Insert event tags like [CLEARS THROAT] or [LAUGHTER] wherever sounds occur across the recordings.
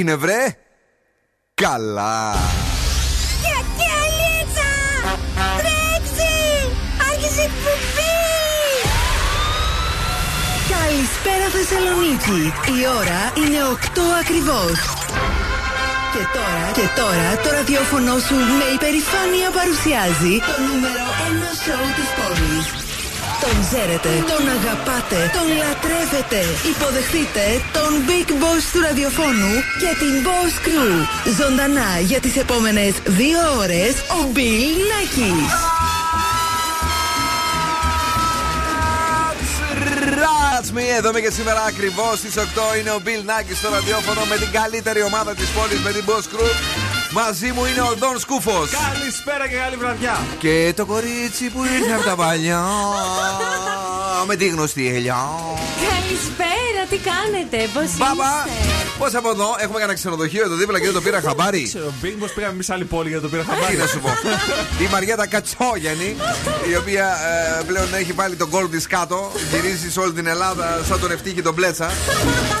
έγινε βρε. Καλά. Καλησπέρα Θεσσαλονίκη. Η ώρα είναι 8 ακριβώς. Και τώρα, και τώρα το ραδιόφωνο σου με υπερηφάνεια παρουσιάζει το νούμερο 1 σοου της πόλης. Τον ξέρετε, τον αγαπάτε, τον λατρεύετε. Υποδεχτείτε τον Big Boss του ραδιοφώνου και την Boss Crew. Ζωντανά για τις επόμενες δύο ώρες ο Bill Nackis. That's me. Εδώ είμαι και σήμερα ακριβώς στις 8 είναι ο Bill Nackis στο ραδιόφωνο με την καλύτερη ομάδα της πόλης, με την Boss Crew. Μαζί μου είναι ο Δον Σκούφος. Καλησπέρα και καλή βραδιά. Και το κορίτσι που ήρθε από τα παλιά. [LAUGHS] με τη γνωστή ελιά. Καλησπέρα, τι κάνετε, πώς είστε; Πώς από εδώ έχουμε ένα ξενοδοχείο εδώ δίπλα και δεν το πήρα χαμπάρι. Ξέρω, Μπίγκ, πώ πήγαμε εμείς άλλη πόλη για το πήρα Τι χαμπάρι. να σου πω. Η Μαριέτα Κατσόγιανη, η οποία ε, πλέον έχει βάλει τον κόλ της κάτω, γυρίζει σε όλη την Ελλάδα σαν τον Ευτύχη τον Μπλέτσα.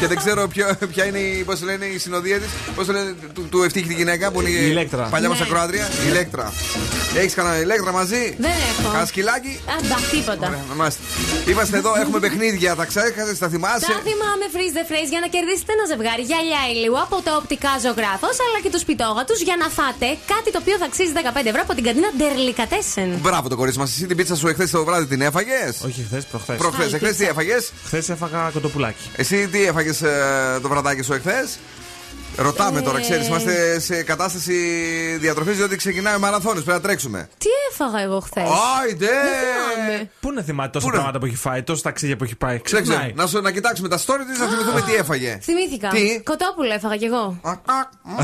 και δεν ξέρω ποιο, ποια είναι η, πώς λένε, η συνοδεία της. Πώς λένε του, του Ευτύχη τη γυναίκα που είναι Η Ηλέκτρα. παλιά μας Ναι. ακροάτρια. Η Ηλέκτρα. Έχεις κανένα ηλέκτρα μαζί; Δεν έχω. Κανένα σκυλάκι; Αντά, τίποτα. Ωραία, είμαστε. Είμαστε εδώ, έχουμε παιχνίδια. Τα ξέχασες, τα θυμάσαι. Τα θυμάμαι freeze the phrase για να κερδίσετε ένα ζευγάρι γυαλιά ηλίου από τα οπτικά ζωγράφος αλλά και τους πιτόγατου για να φάτε κάτι το οποίο θα αξίζει 15 ευρώ από την καντίνα Ντερλικατέσεν. Μπράβο το κορίτσι μας. Εσύ την πίτσα σου εχθές το βράδυ την έφαγες; Όχι, χθες, προχθές. Προχθές, Α, η εχθέ τι πίτσα. έφαγες; Χθες έφαγα κοτοπουλάκι. Εσύ τι έφαγες το βραδάκι σου εχθές; Ρωτάμε Ε. τώρα, ξέρεις, είμαστε σε κατάσταση διατροφής διότι ξεκινάμε μαραθώνες Πρέπει να τρέξουμε. Τι έφαγα εγώ χθες; Άιντε! θυμάμαι. Πού να θυμάται τόσα Πού να- πράγματα που έχει φάει, τόσα ταξίδια που έχει πάει. Ξέρω, Ξεχνάει. να, σου, να κοιτάξουμε τα story της να θυμηθούμε τι έφαγε. Θυμήθηκα. Τι; Κοτόπουλο έφαγα κι εγώ. Α, α, μ.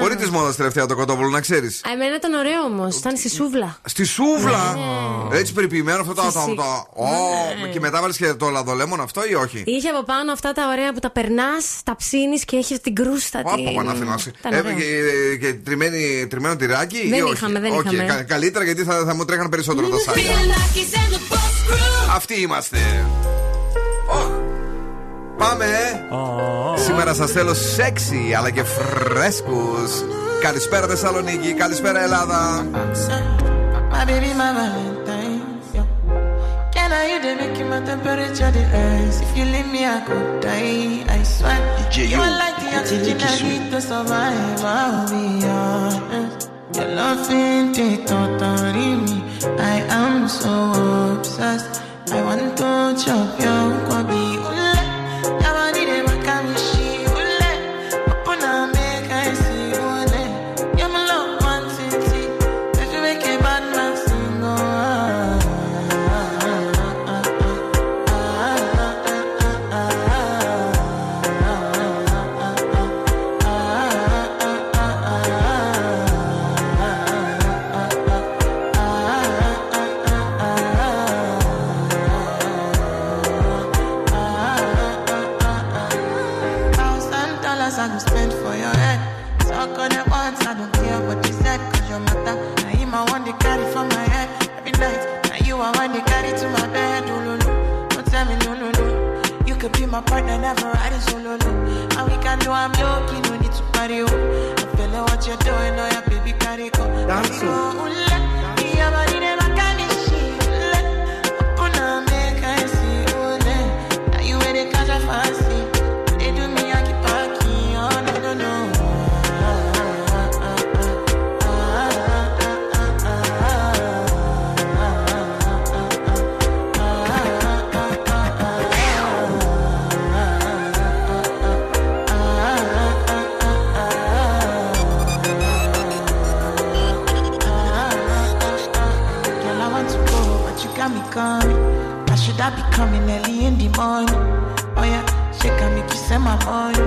Πολύ της μόδας τελευταία το κοτόπουλο, να ξέρεις. Α, εμένα ήταν ωραίο όμως. Ήταν στη σούβλα. Στη σούβλα! Ναι. Έτσι περιποιημένο αυτό το. το, Φυσικά. το- Ω, Και μετά βάλεις και το λαδολέμον αυτό ή όχι; Είχε από πάνω αυτά τα ωραία που τα περνάς, τα ψήνεις και έχεις την κρούστα. Ω, την- παπα, να θυμάσαι. Ήταν Έβγε ωραίο. και, και τριμμένη, τριμμένο τυράκι Δεν ή όχι. είχαμε, δεν Όχι, είχαμε. κα- καλύτερα γιατί θα, θα μου τρέχαν περισσότερο τα σάκια. Αυτοί είμαστε. Ω, Πάμε. Ω, Σήμερα σας θέλω σεξι αλλά και φρέσκους. Καλησπέρα Θεσσαλονίκη, καλησπέρα Ελλάδα. My baby, my Valentine. Yeah. I you dey make my temperature the rise? If you leave me, I could die. I swear. you are like the oxygen I need to survive. I'll be honest. Your love ain't it totally me. I am so obsessed. I want to chop your kwabi. Ule, I go spend for your head. Talk on it once, I don't care what you said, cause your matter. Now him I want to carry for my head every night. Now you I want to carry to my bed. Oh, no. Don't tell me no, no, no. You could be my partner, never ride it oh, solo. No. And we can do I'm lucky, no need to party. Oh. I feel like what you're doing, oh yeah, baby, carry go. Go. Morning? Oh yeah, shake and make you send my money.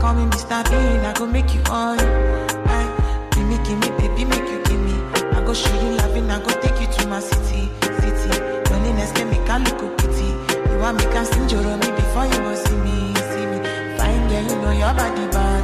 Call me Mr. Bean, I go make you on. Aye, eh, give me, give me, baby, make you give me. I go show you loving, I go take you to my city, city. Loneliness can make I look pity. You want me can sing your me before you go see me, see me. Fine girl, you know your body bad.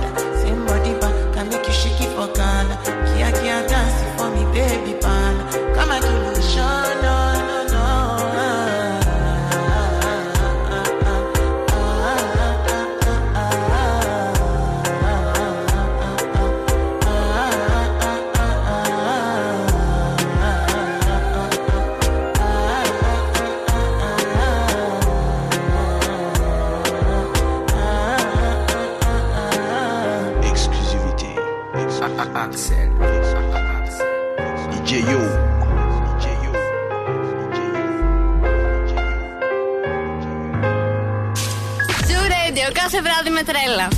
Με τρέλα.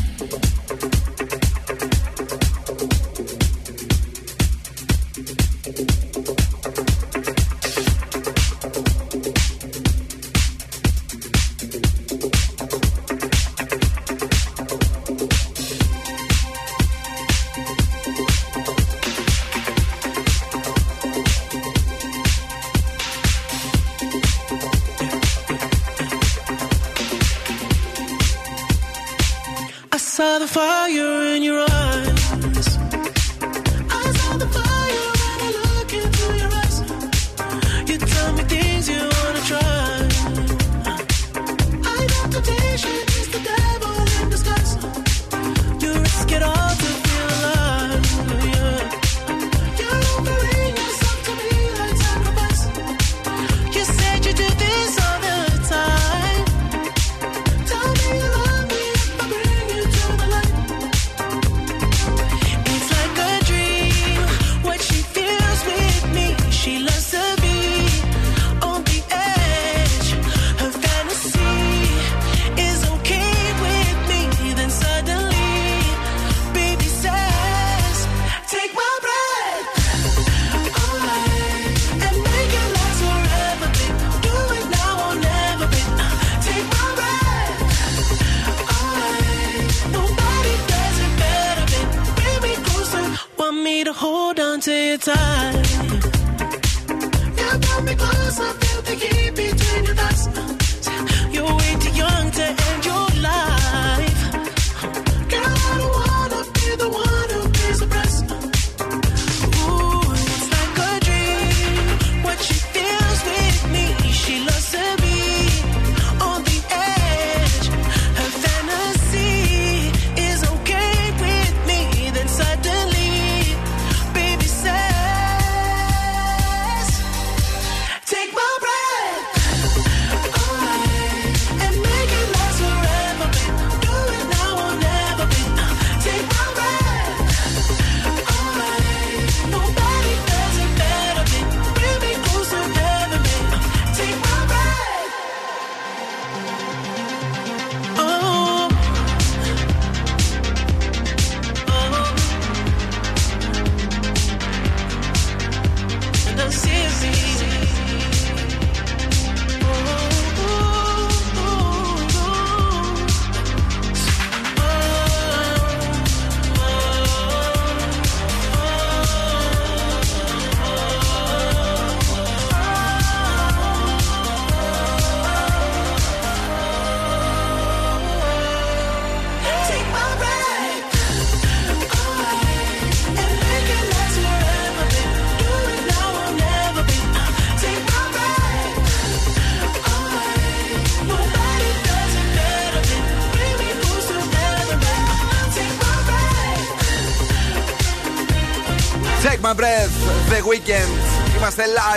for hold on to you brought me closer. Feel the heat between your thighs.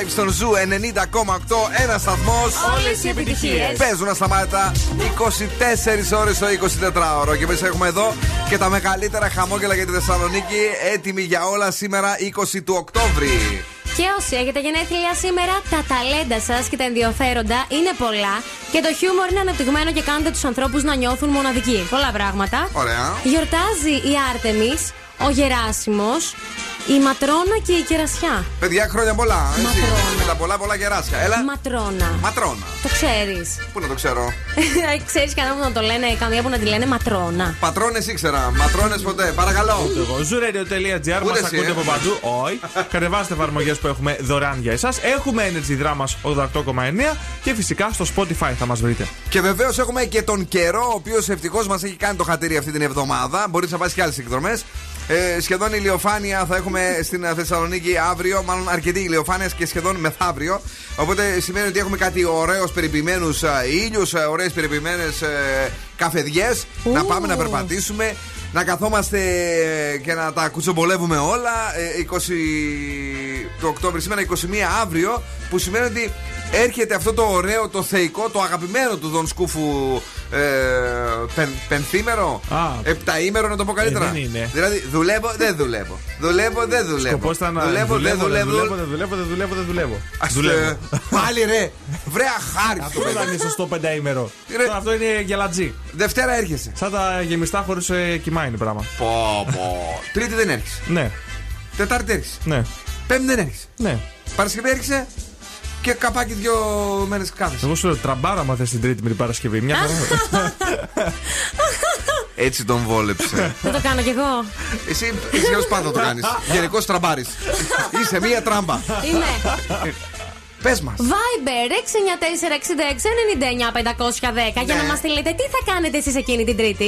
Live στον Zoo 90,8. Ένας σταθμός. Όλες οι επιτυχίες. Παίζουν ασταμάτητα 24 ώρες το 24ωρο. Και εμείς έχουμε εδώ και τα μεγαλύτερα χαμόγελα για τη Θεσσαλονίκη. Έτοιμοι για όλα σήμερα 20 του Οκτώβρη. Και όσοι έχετε γενέθλια σήμερα, τα ταλέντα σας και τα ενδιαφέροντα είναι πολλά και το χιούμορ είναι αναπτυγμένο και κάνετε τους ανθρώπους να νιώθουν μοναδικοί. Πολλά πράγματα. Ωραία. Γιορτάζει η Άρτεμις, ο Γεράσιμος, η Ματρόνα και η Κερασιά. Παιδιά, χρόνια πολλά. Έτσι. Ματρόνα. Με τα πολλά πολλά κεράσια. Έλα. Ματρόνα. Ματρόνα. Το ξέρεις. Πού να το ξέρω; [LAUGHS] ξέρεις κανένα που να το λένε, καμία που να τη λένε Ματρόνα. Πατρόνε ήξερα. Ματρόνε ποτέ. Παρακαλώ. Εγώ, zooradio.gr, Ούτε μας εσύ, ακούτε ε. από παντού. Όχι. Κατεβάστε εφαρμογές που έχουμε δωρεάν για εσάς. Έχουμε Energy Drama 88,9 και φυσικά στο Spotify θα μας βρείτε. Και βεβαίως έχουμε και τον καιρό, ο οποίος ευτυχώς μας έχει κάνει το χατήρι αυτή την εβδομάδα. Μπορεί να πάει και άλλες εκδρομές. Ε, σχεδόν ηλιοφάνεια θα έχουμε στην Θεσσαλονίκη αύριο, μάλλον αρκετή ηλιοφάνεια και σχεδόν μεθαύριο. Οπότε σημαίνει ότι έχουμε κάτι ωραίους περιποιημένους ήλιους, ωραίες περιποιημένες καφεδιές. Να πάμε να περπατήσουμε, να καθόμαστε και να τα κουτσομπολεύουμε όλα. Ε, 20 του Οκτώβρη, σήμερα 21 αύριο, που σημαίνει ότι έρχεται αυτό το ωραίο, το θεϊκό, το αγαπημένο του Δον Σκούφου ε, πεν, πενθήμερο, Α. επταήμερο να το πω καλύτερα. Ε, δεν είναι. Δηλαδή δουλεύω, δεν δουλεύω. Δουλεύω, δεν δουλεύω. Σκοπός ήταν να δουλεύω, δεν δουλεύω. δουλεύω, δεν δουλεύω, δεν δουλεύω, δεν δουλεύω. Ας, Δουλεύω. ε, Πάλι ρε, βρε αχάριστο Αυτό δεν παιδί. είναι σωστό πενταήμερο. Ρε. Τώρα Αυτό είναι γελατζή. Δευτέρα έρχεσαι. Σαν τα γεμιστά χωρίς κοιμά είναι πράγμα. Πω, πω. Τρίτη δεν έρχεσαι. Ναι, Τετάρτη έρχεσαι. ναι, Πέμπτη δεν έρχεσαι. ναι. Παρασκευή έρχεσαι και καπάκι δύο μέρες κάθεσαι. Εγώ σου λέω τραμπάρα μα την Τρίτη με την Παρασκευή. Μια χαρά. [LAUGHS] Έτσι τον βόλεψε. Δεν το κάνω κι εγώ. Εσύ, εσύ ως πάντα το κάνεις. [LAUGHS] Γενικώς τραμπάρεις. Είσαι μία τράμπα. Είμαι. Πες μας. Viber 694-6699-510 για να μας στείλετε τι θα κάνετε εσείς εκείνη την Τρίτη.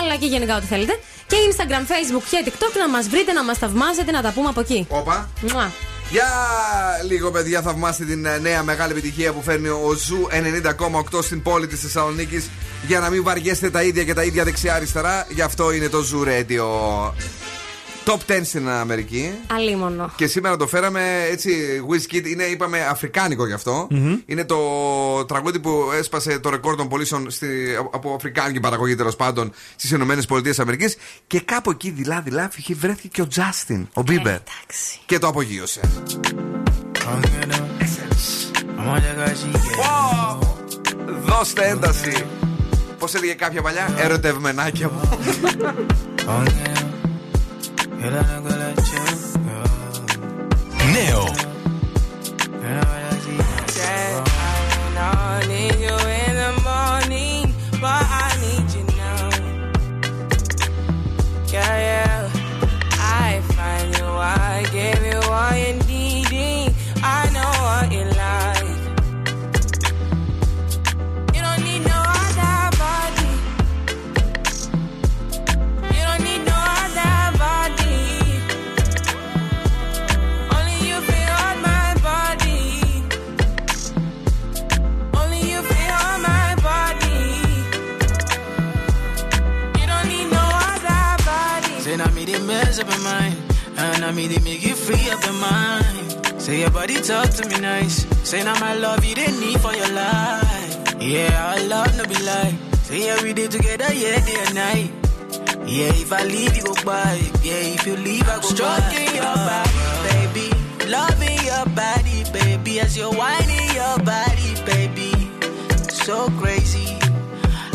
αλλά και γενικά ό,τι θέλετε. Και Instagram, Facebook και TikTok να μας βρείτε, να μας θαυμάσετε, να τα πούμε από εκεί. Όπα. Μουα. Για λίγο, παιδιά, θαυμάστε την ε, νέα μεγάλη επιτυχία που φέρνει ο Zoo 90,8 στην πόλη της Θεσσαλονίκης. Για να μην βαριέστε τα ίδια και τα ίδια δεξιά-αριστερά. Γι' αυτό είναι το Zoo Radio. Top 10 στην Αμερική. Αλίμονο. Και σήμερα το φέραμε έτσι. Wizkid είναι, είπαμε, αφρικάνικο γι' αυτο Είναι το τραγούδι που έσπασε το ρεκόρ των πωλήσεων στη, από αφρικάνικη παραγωγή τέλος πάντων στις ΗΠΑ. Και κάπου εκεί δειλά-δειλά βρέθηκε και ο Τζάστιν, ο Μπίμπερ. Εντάξει. Και το απογείωσε. Wow! Δώστε ένταση. Πώς έλεγε κάποια παλιά, ερωτευμενάκια μου. [LAUGHS] [LAUGHS] I'm not gonna. Neo. do. Yeah, yeah. I find you, I you all you up your mind, and I me they make you free up your mind. Say your body talk to me nice. Say now my love you didn't need for your life. Yeah, our love no be lie. Say yeah we did together, yeah day and night. Yeah, if I leave you go by. Yeah, if you leave I go Stroking your body, baby. Loving your body, baby. As you're whining your body, baby. So crazy.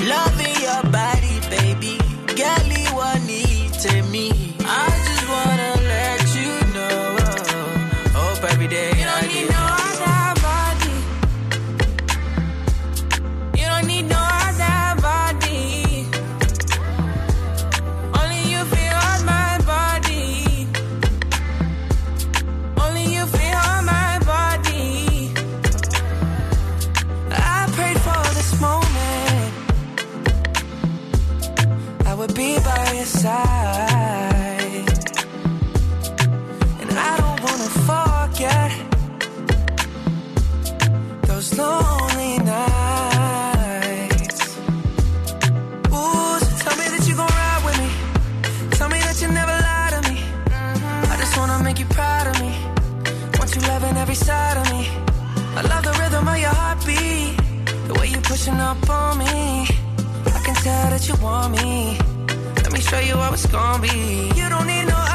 Loving your body, baby. Girl, you want me. Every side of me. I love the rhythm of your heartbeat. The way you pushing up on me. I can tell that you want me. Let me show you how it's gonna be. You don't need no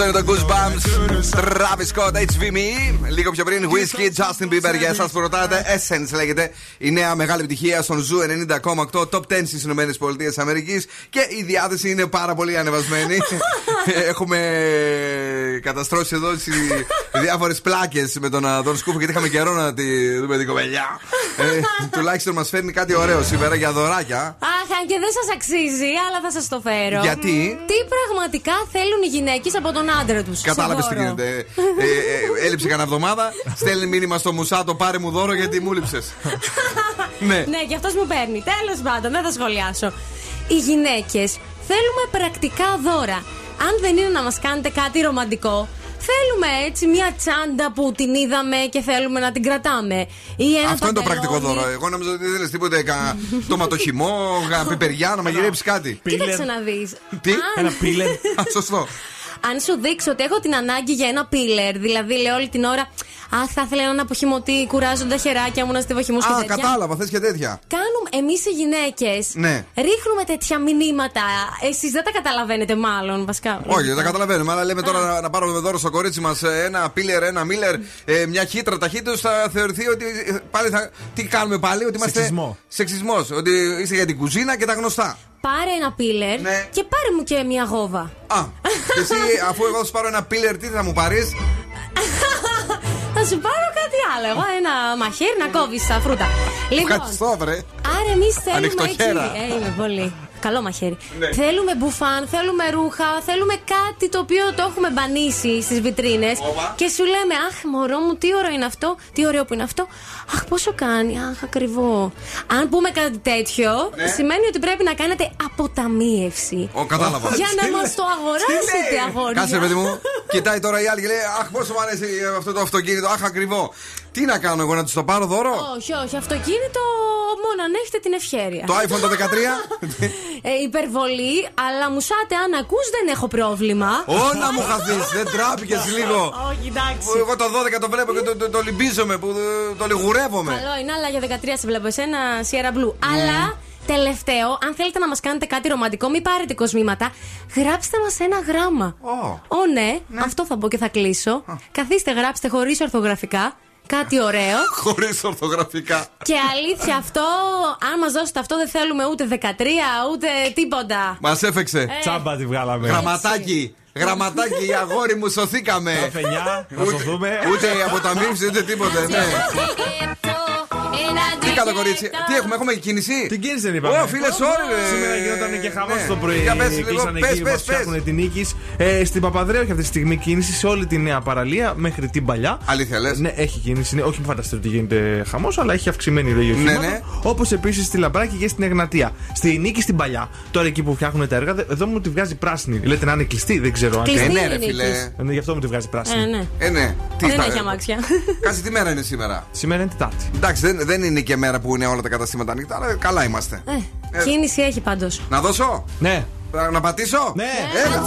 Αυτό είναι το Goosebumps. Travis Scott, HVME. Λίγο πιο πριν, Whiskey, Justin Bieber. Για εσάς που ρωτάτε, Essence λέγεται η νέα μεγάλη επιτυχία στον Zoo 90,8 top 10 στις ΗΠΑ. Και η διάθεση είναι πάρα πολύ ανεβασμένη. [LAUGHS] Έχουμε καταστρώσει εδώ τις διάφορες πλάκες με τον Αδόν Σκούφο γιατί είχαμε καιρό να τη δούμε την κοπελιά. Ε, τουλάχιστον μας φέρνει κάτι ωραίο σήμερα για δωράκια. Αχ, αν και δεν σας αξίζει, αλλά θα σας το φέρω. Γιατί; Τι πραγματικά θέλουν οι γυναίκες από τον άντρα του. Κατάλαβες τι γίνεται. Ε, ε, έλειψε κανένα εβδομάδα. Στέλνει μήνυμα στο Μουσάτο, πάρε μου δώρο γιατί μου λείψε. [LAUGHS] ναι. Ναι, και αυτός μου παίρνει. Τέλος πάντων, δεν θα σχολιάσω. Οι γυναίκες θέλουμε πρακτικά δώρα. Αν δεν είναι να μας κάνετε κάτι ρομαντικό, θέλουμε έτσι μια τσάντα που την είδαμε και θέλουμε να την κρατάμε. Ή ένα Αυτό είναι το παντελόνι. πρακτικό δώρο. Εγώ νόμιζα ότι δεν ήθελε τίποτε. Κα... τοματοχυμό, κα... [LAUGHS] πιπεριά, να μαγειρέψεις κάτι. Κοίταξε να δεις. Τι; Ένα πίλερ. Α, σωστό. [LAUGHS] Αν σου δείξω ότι έχω την ανάγκη για ένα πίλερ, δηλαδή λέω όλη την ώρα Αχ, θα ήθελα ένα αποχυμωτή, κουράζονται τα χεράκια μου να στιβοχυμού και Α, τέτοια. κατάλαβα, θες και τέτοια. Κάνουμε, εμείς οι γυναίκες Ναι. ρίχνουμε τέτοια μηνύματα. Εσείς δεν τα καταλαβαίνετε, μάλλον βασικά. Όχι, δεν τα καταλαβαίνουμε. Αλλά λέμε τώρα να, να πάρουμε δώρο στο κορίτσι μας ένα πίλερ, ένα μίλερ, ε, μια χύτρα ταχύτητα. Θα θεωρηθεί ότι ε, πάλι θα. Τι κάνουμε πάλι, ότι είμαστε. Σεξισμό. Σεξισμός. Ότι είστε για την κουζίνα και τα γνωστά. Πάρε ένα πίλερ Ναι. και πάρε μου και μια γόβα. Α, και εσύ, αφού εγώ θα σου πάρω ένα πίλερ, τι θα μου πάρεις; [LAUGHS] Θα σου πάρω κάτι άλλο. Εγώ ένα μαχαίρι να κόβεις τα φρούτα. Λοιπόν, Ευχαριστώ, βρε. άρα εμείς θέλουμε έτσι. Ανοιχτοχέρα. Ε, είμαι πολύ. Καλό μαχαίρι. Ναι. Θέλουμε μπουφάν, θέλουμε ρούχα, θέλουμε κάτι το οποίο το έχουμε μπανίσει στις βιτρίνες. Όπα. Και σου λέμε, Αχ, μωρό μου, τι ωραίο είναι αυτό, τι ωραίο που είναι αυτό. Αχ, πόσο κάνει, Αχ, ακριβό. Αν πούμε κάτι τέτοιο, Ναι. σημαίνει ότι πρέπει να κάνετε αποταμίευση. Ω, κατάλαβα. Για να μας το αγοράσετε, αγόρια. Κάτσε, παιδί μου. Κοιτάει τώρα η άλλη και λέει Αχ, πόσο μου αρέσει αυτό το αυτοκίνητο. Αχ, ακριβό. Τι να κάνω εγώ, να τους το πάρω δώρο; Όχι, όχι, αυτοκίνητο μόνο αν έχετε την ευχαίρεια. Το iPhone το 13. [LAUGHS] Ε, υπερβολή, αλλά μουσάτε, αν ακούς δεν έχω πρόβλημα. Όλα μου χαθείς, δεν τράπηκες λίγο. Όχι, εντάξει. Που Εγώ το 12 το βλέπω και το, το, το λυμπίζομαι, που ε, το λιγουρεύομαι. Καλό είναι, αλλά για 13 σε βλέπω εσένα Sierra Blue. Αλλά τελευταίο, αν θέλετε να μας κάνετε κάτι ρομαντικό, μην πάρετε κοσμήματα. Γράψτε μας ένα γράμμα. Ω. Ω, ναι, αυτό θα πω και θα κλείσω. Καθίστε, γράψτε χωρίς ορθογραφικά. Κάτι ωραίο. [LAUGHS] Χωρίς ορθογραφικά. Και αλήθεια, αυτό, αν μας δώσετε αυτό, δεν θέλουμε ούτε 13, ούτε τίποτα. Μας έφεξε. Ε. Τσάμπα τη βγάλαμε. Γραμματάκι. Γραμματάκι, αγόρι μου, σωθήκαμε. Τα φαινιά, να Ούτε- σωθούμε. Ούτε αποταμίευση, ούτε τίποτα. Ναι. Τι καλό κορίτσι. Τι έχουμε, έχουμε κίνηση; Την κίνηση δεν είπαμε. Ω, φίλες, sorry, ρε. Σήμερα γινόταν και χαμός Ναι. το πρωί. Για πες λίγο, Κλείσανε πες, εκεί, πες, μας φτιάχνουν πες. την νίκη. Ε, στην Παπαδρέου έχει αυτή τη στιγμή κίνηση σε όλη τη νέα παραλία μέχρι την παλιά. Αλήθεια λες. Ναι, έχει κίνηση. Ναι, όχι, μην φανταστείτε ότι γίνεται χαμός, αλλά έχει αυξημένη ροή Ναι, οχημάτων. ναι. Όπως επίσης στη Λαμπράκη και στην Εγνατία. Στη νίκη στην παλιά. Τώρα εκεί που φτιάχνουν τα έργα, δε- εδώ μου τη βγάζει πράσινη. Λέτε να είναι κλειστή, δεν ξέρω αν. Κλειστή. Ε, ναι, είναι ρε η φίλε. νίκης. Ε, ναι, γι' αυτό μου τη βγάζει πράσινη. Ε, ναι. Ε, ναι. Τι Δεν θα- έχει αμάξια. Κάτσε τι μέρα είναι σήμερα; Σήμερα είναι Τετάρτη. Εντάξει, δεν, δεν είναι και μέρα που είναι όλα τα καταστήματα ανοιχτά, αλλά καλά είμαστε. Ε, Ε. Κίνηση έχει πάντως. Να δώσω, Ναι. να, να πατήσω; Ναι. Έλα.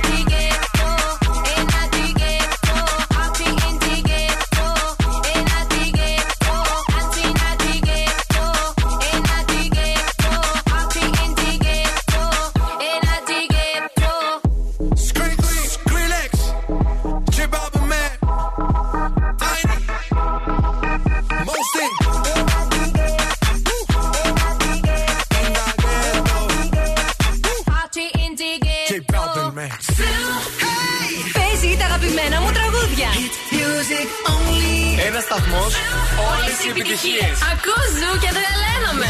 Σταθμός, όλες οι επιτυχίες. Ακούς ζου και τρελαίνομαι.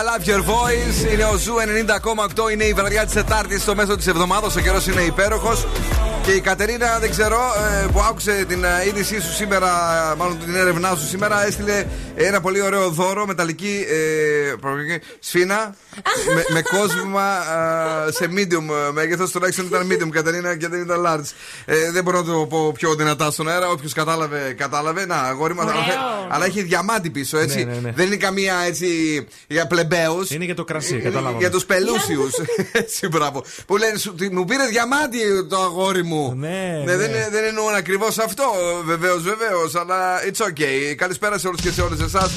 I love your voice. Είναι ο Zoo 90,8. Είναι η βραδιά της Τετάρτης στο μέσο της εβδομάδας. Ο καιρός είναι υπέροχος. Και η Κατερίνα, δεν ξέρω, ε, που άκουσε την ε, είδησή σου σήμερα, μάλλον την έρευνά σου σήμερα, έστειλε ένα πολύ ωραίο δώρο, μεταλλική ε, πρωκτική σφήνα [LAUGHS] με, με κόσμημα ε, σε medium μέγεθος. Τουλάχιστον ήταν medium, Κατερίνα, και δεν ήταν large. Ε, δεν μπορώ να το πω πιο δυνατά στον αέρα. Όποιος κατάλαβε, κατάλαβε. Να, αγόρι μου. Αλλά έχει διαμάτι πίσω, έτσι. Ναι, ναι, ναι. Δεν είναι καμία έτσι για πλεμπαίους. Είναι για το κρασί, κατάλαβα. Για τους πελούσιους. [LAUGHS] έτσι, μπράβο. Που λένε, σου, τι- μου πήρε διαμάτι το αγόρι μου. Ναι, δεν, ναι. είναι- δεν εννοώ ακριβώς αυτό. Βεβαίως, βεβαίως. Αλλά it's okay. Καλησπέρα σε όλους και σε όλες εσάς.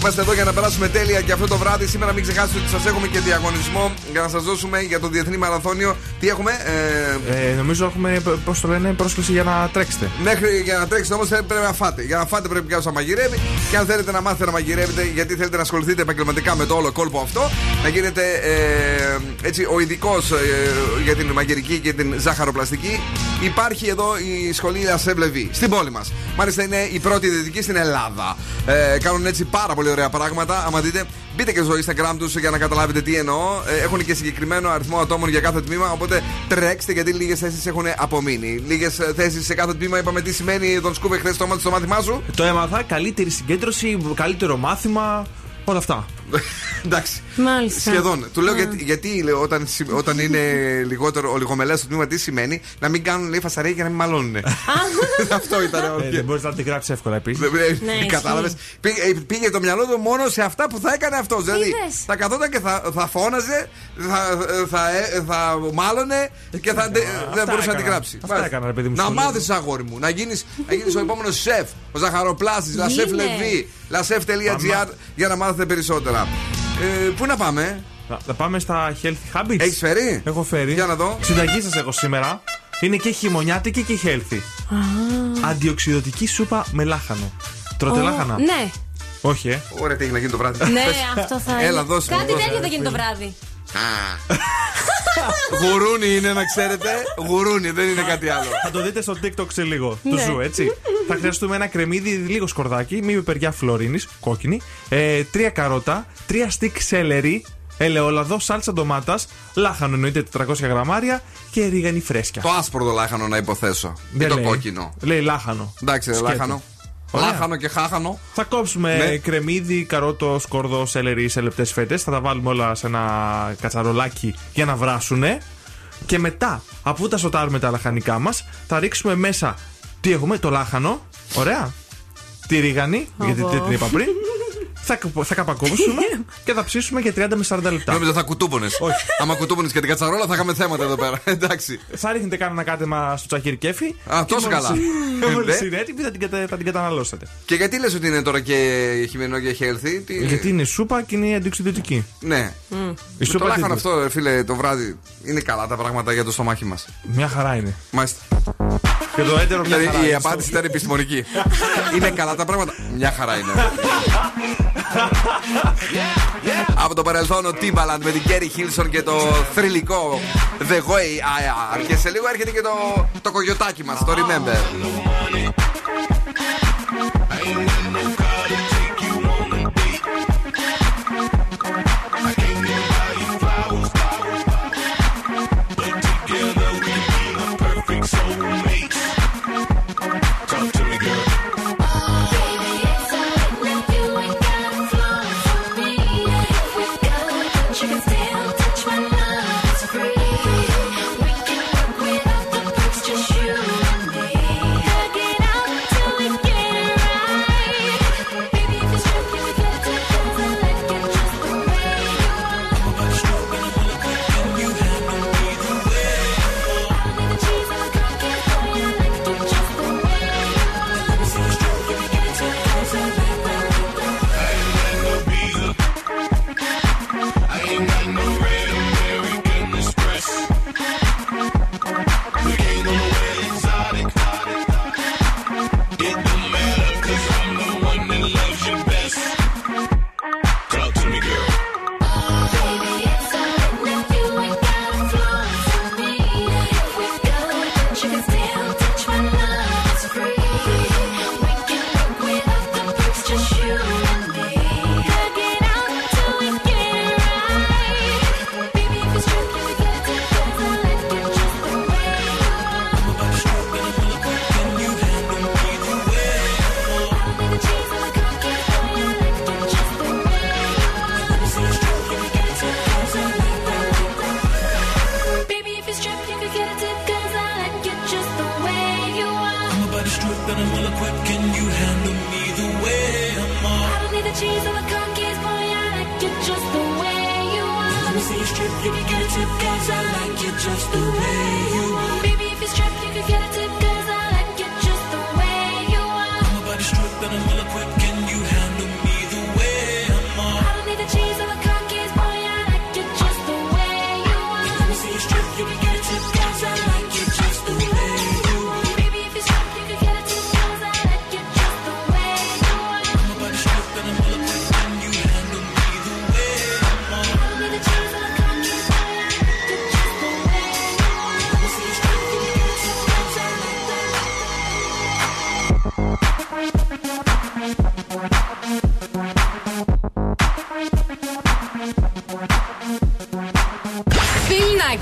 Είμαστε εδώ για να περάσουμε τέλεια και αυτό το βράδυ. Σήμερα μην ξεχάσετε ότι σας έχουμε και διαγωνισμό για να σας δώσουμε για το Διεθνή Μαραθώνιο. Τι έχουμε, ε, Ε, νομίζω έχουμε, πώς το λένε, πρόσκληση για να τρέξετε. Μέχρι για να τρέξετε όμως πρέπει να φάτε. Για να φάτε πρέπει κάποιο να μαγειρεύει. Και αν θέλετε να μάθετε να μαγειρεύετε, γιατί θέλετε να ασχοληθείτε επαγγελματικά με το όλο κόλπο αυτό, να γίνετε ε, έτσι ο ειδικός ε, για την μαγειρική και την ζάχαροπλαστική, υπάρχει εδώ η σχολή Λασεύ Λεβί στην πόλη μας. Μάλιστα είναι η πρώτη ιδιωτική στην Ελλάδα. Ε, κάνουν έτσι πάρα πολύ ωραία πράγματα. Άμα δείτε, μπείτε και στο Instagram τους για να καταλάβετε τι εννοώ. Ε, έχουν και συγκεκριμένο αριθμό ατόμων για κάθε τμήμα. Οπότε τρέξτε γιατί λίγες θέσεις έχουν απομείνει. Λίγες θέσεις σε κάθε τμήμα. Είπαμε τι σημαίνει τον σκούβε χθες το μάτι στο μάθημά σου. Το έμαθα, καλύτερη συγκέντρωση, καλύτερο μάθημα, όλα αυτά. Εντάξει. Μάλιστα. Σχεδόν. Του λέω γιατί, γιατί λέω, όταν, συ- όταν είναι λιγότερο, ο λιγομελέ στο τμήμα, τι σημαίνει; Να μην κάνουν λέει φασαρία και να μην μαλώνουν. [LAUGHS] Αυτό ήταν. Ε, όχι. δεν μπορείς να τη γράψεις εύκολα επίσης. Ναι, ισχύει. Κατάλαβες. Πήγε, ε, πήγε το μυαλό του μόνο σε αυτά που θα έκανε αυτός. Δηλαδή Είδες. θα καθόταν και θα, θα φώναζε, θα, θα, ε, θα μάλωνε και θα, δεν Αυτά μπορούσε να έκανα. την γράψει. Αυτά Μάλιστα. έκανα, ρε παιδί μου, να στο λίγο. μάθεις, αγόρι μου, να γίνεις να γίνεις ο επόμενος σεφ. Ο Ζαχαροπλάστης, Λασεφ Γίνε. Λεβί, lasef.gr για να μάθετε περισσότερα. Ε, πού να πάμε, Θα, θα πάμε στα healthy habits. Έχεις φέρει; Έχω φέρει. Για να δω. Συνταγή σας έχω σήμερα. Είναι και χειμωνιάτικη και healthy. Αντιοξυδοτική σούπα με λάχανο. Τρώτε Ω, λάχανα; Ναι, Όχι, ε. Ωραία, τι έχει να γίνει το βράδυ. ναι, Πες. [LAUGHS] αυτό θα Έλα, είναι. δώσε μου, Κάτι δώσε. τέτοιο θα γίνει το βράδυ. Γουρούνι είναι να ξέρετε. Γουρούνι, δεν είναι κάτι άλλο. Θα το δείτε στο TikTok σε λίγο. Του Ναι. ζου, έτσι. θα χρειαστούμε ένα κρεμμύδι, λίγο σκορδάκι, μη πιπεριά φλωρίνης, κόκκινη, ε, τρία καρότα, τρία στικ σέλερι, ελαιόλαδο, σάλτσα ντομάτας, λάχανο εννοείται 400 γραμμάρια και ρίγανη φρέσκια. Το άσπρο το λάχανο να υποθέσω. Ή Δεν το λέει. κόκκινο. Λέει λάχανο. Εντάξει, ρε, Σκέτο. λάχανο. Ωραία. Λάχανο και χάχανο. Θα κόψουμε Ναι. κρεμμύδι, καρότο, σκόρδο, σέλερι σε λεπτές φέτες. Θα τα βάλουμε όλα σε ένα κατσαρολάκι για να βράσουνε. Και μετά, αφού τα σοτάρουμε τα λαχανικά μας, θα ρίξουμε μέσα. Τι έχουμε, το λάχανο. Ωραία. Τη ρίγανη, γιατί δεν την είπα πριν. [LAUGHS] θα, κοπ- θα καπακόψουμε [LAUGHS] και θα ψήσουμε για 30 με 40 λεπτά. Νόμιζα θα κουτούπονε. Όχι. [LAUGHS] Άμα κουτούπονε και την κατσαρόλα θα είχαμε θέματα εδώ πέρα. [LAUGHS] Εντάξει. Θα ρίχνετε κάνα κάτεμα στο τσαχίρι κέφι. Α, και τόσο μόλις- καλά. Μόλις Ναι. είναι έτοιμη θα την, κατα- θα την καταναλώσετε. Και γιατί λες ότι είναι τώρα και χειμενό και healthy. Τι... Γιατί είναι σούπα και είναι αντιοξυδοτική. Ναι. Η Το σούπα λάχανο τι- αυτό, ρε φίλε, το βράδυ είναι καλά τα πράγματα για το στομάχι μας. Μια χαρά είναι. Μάλιστα. Και το έντερο μια χαρά Δηλαδή η είναι. απάντηση ήταν επιστημονική. είναι καλά τα πράγματα. Μια χαρά είναι. Από το παρελθόν ο Timbaland με την Kerry Hilson και το θρηλυκό The Way I Are. Και σε λίγο έρχεται και το, το κογιοτάκι μας, το Remember.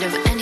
of any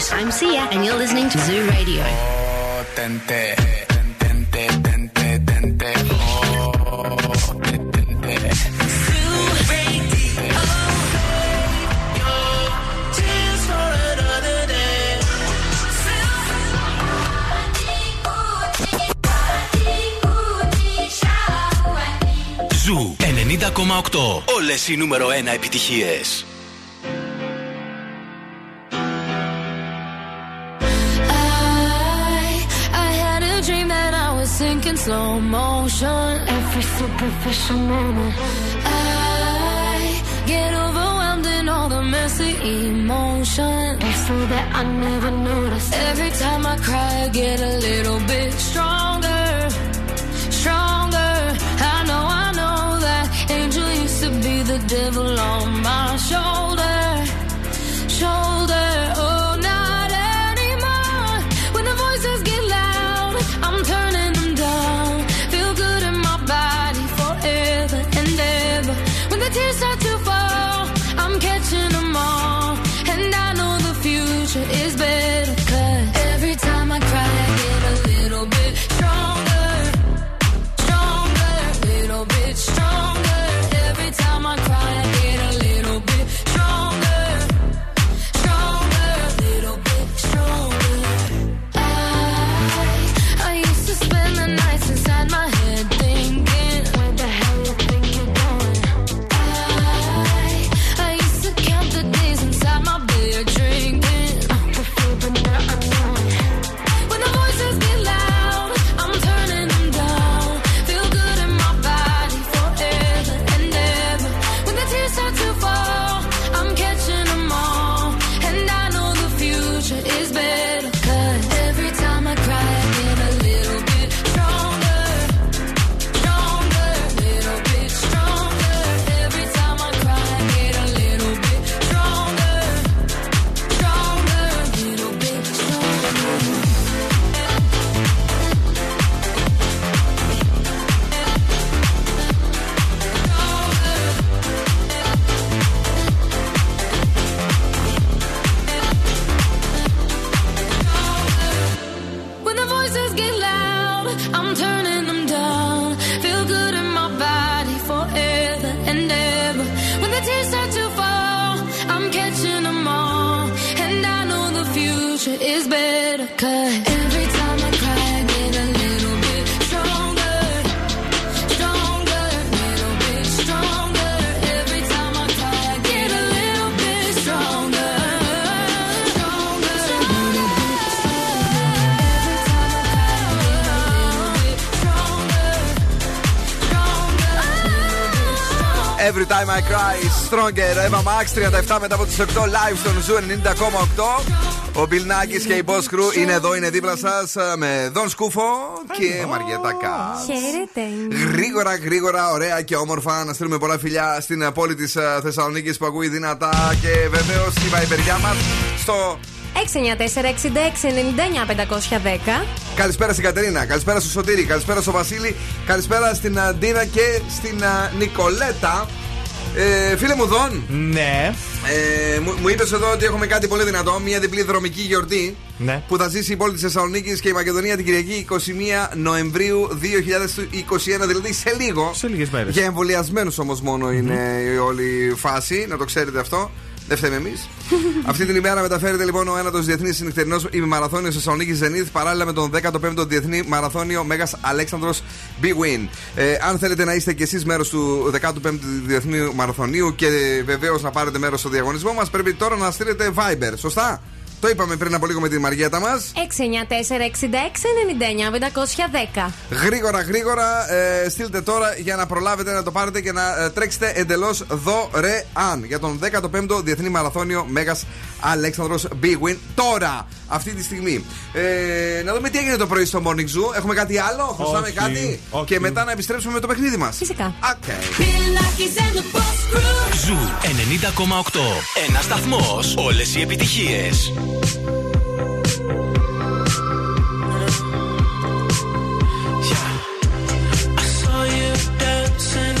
Cruise. I'm Sia, and you're listening to Zoo Radio. Oh, tente, tente, tente, tente, oh, tente. Ζου 90,8. Όλε οι νούμερο 1 επιτυχίε. slow motion every superficial moment. I get overwhelmed in all the messy emotions so that I never notice. Every time I cry, I get a stronger. Ava Max 37 μετά από τις 8 live στον Zoo 90,8. Ο Bill Nakis και η Boss Crew είναι εδώ, είναι δίπλα σας με Δον Σκούφο και Μαριέτα Κα. Χαίρετε. Γρήγορα, γρήγορα, ωραία και όμορφα να στείλουμε πολλά φιλιά στην πόλη της Θεσσαλονίκης που ακούει δυνατά και βεβαίως η βαϊμπεριά μας στο 694-6699-510. Καλησπέρα στην Κατερίνα, καλησπέρα στο Σωτήρη, καλησπέρα στο Βασίλη, καλησπέρα στην Αντίνα και στην α, Νικολέτα. Ε, φίλε μου, Δον. Ναι. Ε, μου μου είπες εδώ ότι έχουμε κάτι πολύ δυνατό, μια διπλή δρομική γιορτή Ναι. που θα ζήσει η πόλη της Θεσσαλονίκης και η Μακεδονία την Κυριακή 21 Νοεμβρίου 2021, δηλαδή σε λίγο. Σε λίγες μέρες. Για εμβολιασμένους όμως μόνο είναι η όλη φάση, να το ξέρετε αυτό. Δεν φταίμε εμείς. [LAUGHS] Αυτή την ημέρα μεταφέρεται λοιπόν ο ένατος διεθνής νυχτερινό ημιμαραθώνιο Θεσσαλονίκης Zenith παράλληλα με τον 15ο διεθνή μαραθώνιο Μέγας Αλέξανδρος Big Win. Ε, αν θέλετε να είστε κι εσείς μέρος του 15ου διεθνού μαραθωνίου και βεβαίως να πάρετε μέρος στο διαγωνισμό μας, πρέπει τώρα να στείλετε Viber. Σωστά; Το είπαμε πριν από λίγο με τη Μαριέτα μας. 694-6699-510. Γρήγορα, γρήγορα, ε, στείλτε τώρα για να προλάβετε να το πάρετε και να ε, τρέξετε εντελώς δωρεάν για τον 15ο Διεθνή Μαραθώνιο Μέγας Αλέξανδρος Big Win. Τώρα, αυτή τη στιγμή. Ε, να δούμε τι έγινε το πρωί στο Morning Zoo. Έχουμε κάτι άλλο, χρωστάμε Όχι, κάτι; όχι. Και μετά να επιστρέψουμε με το παιχνίδι μας. Φυσικά. Okay. Zoo 90,8. Ένας σταθμός. Όλες οι επιτυχίες. I saw you dancing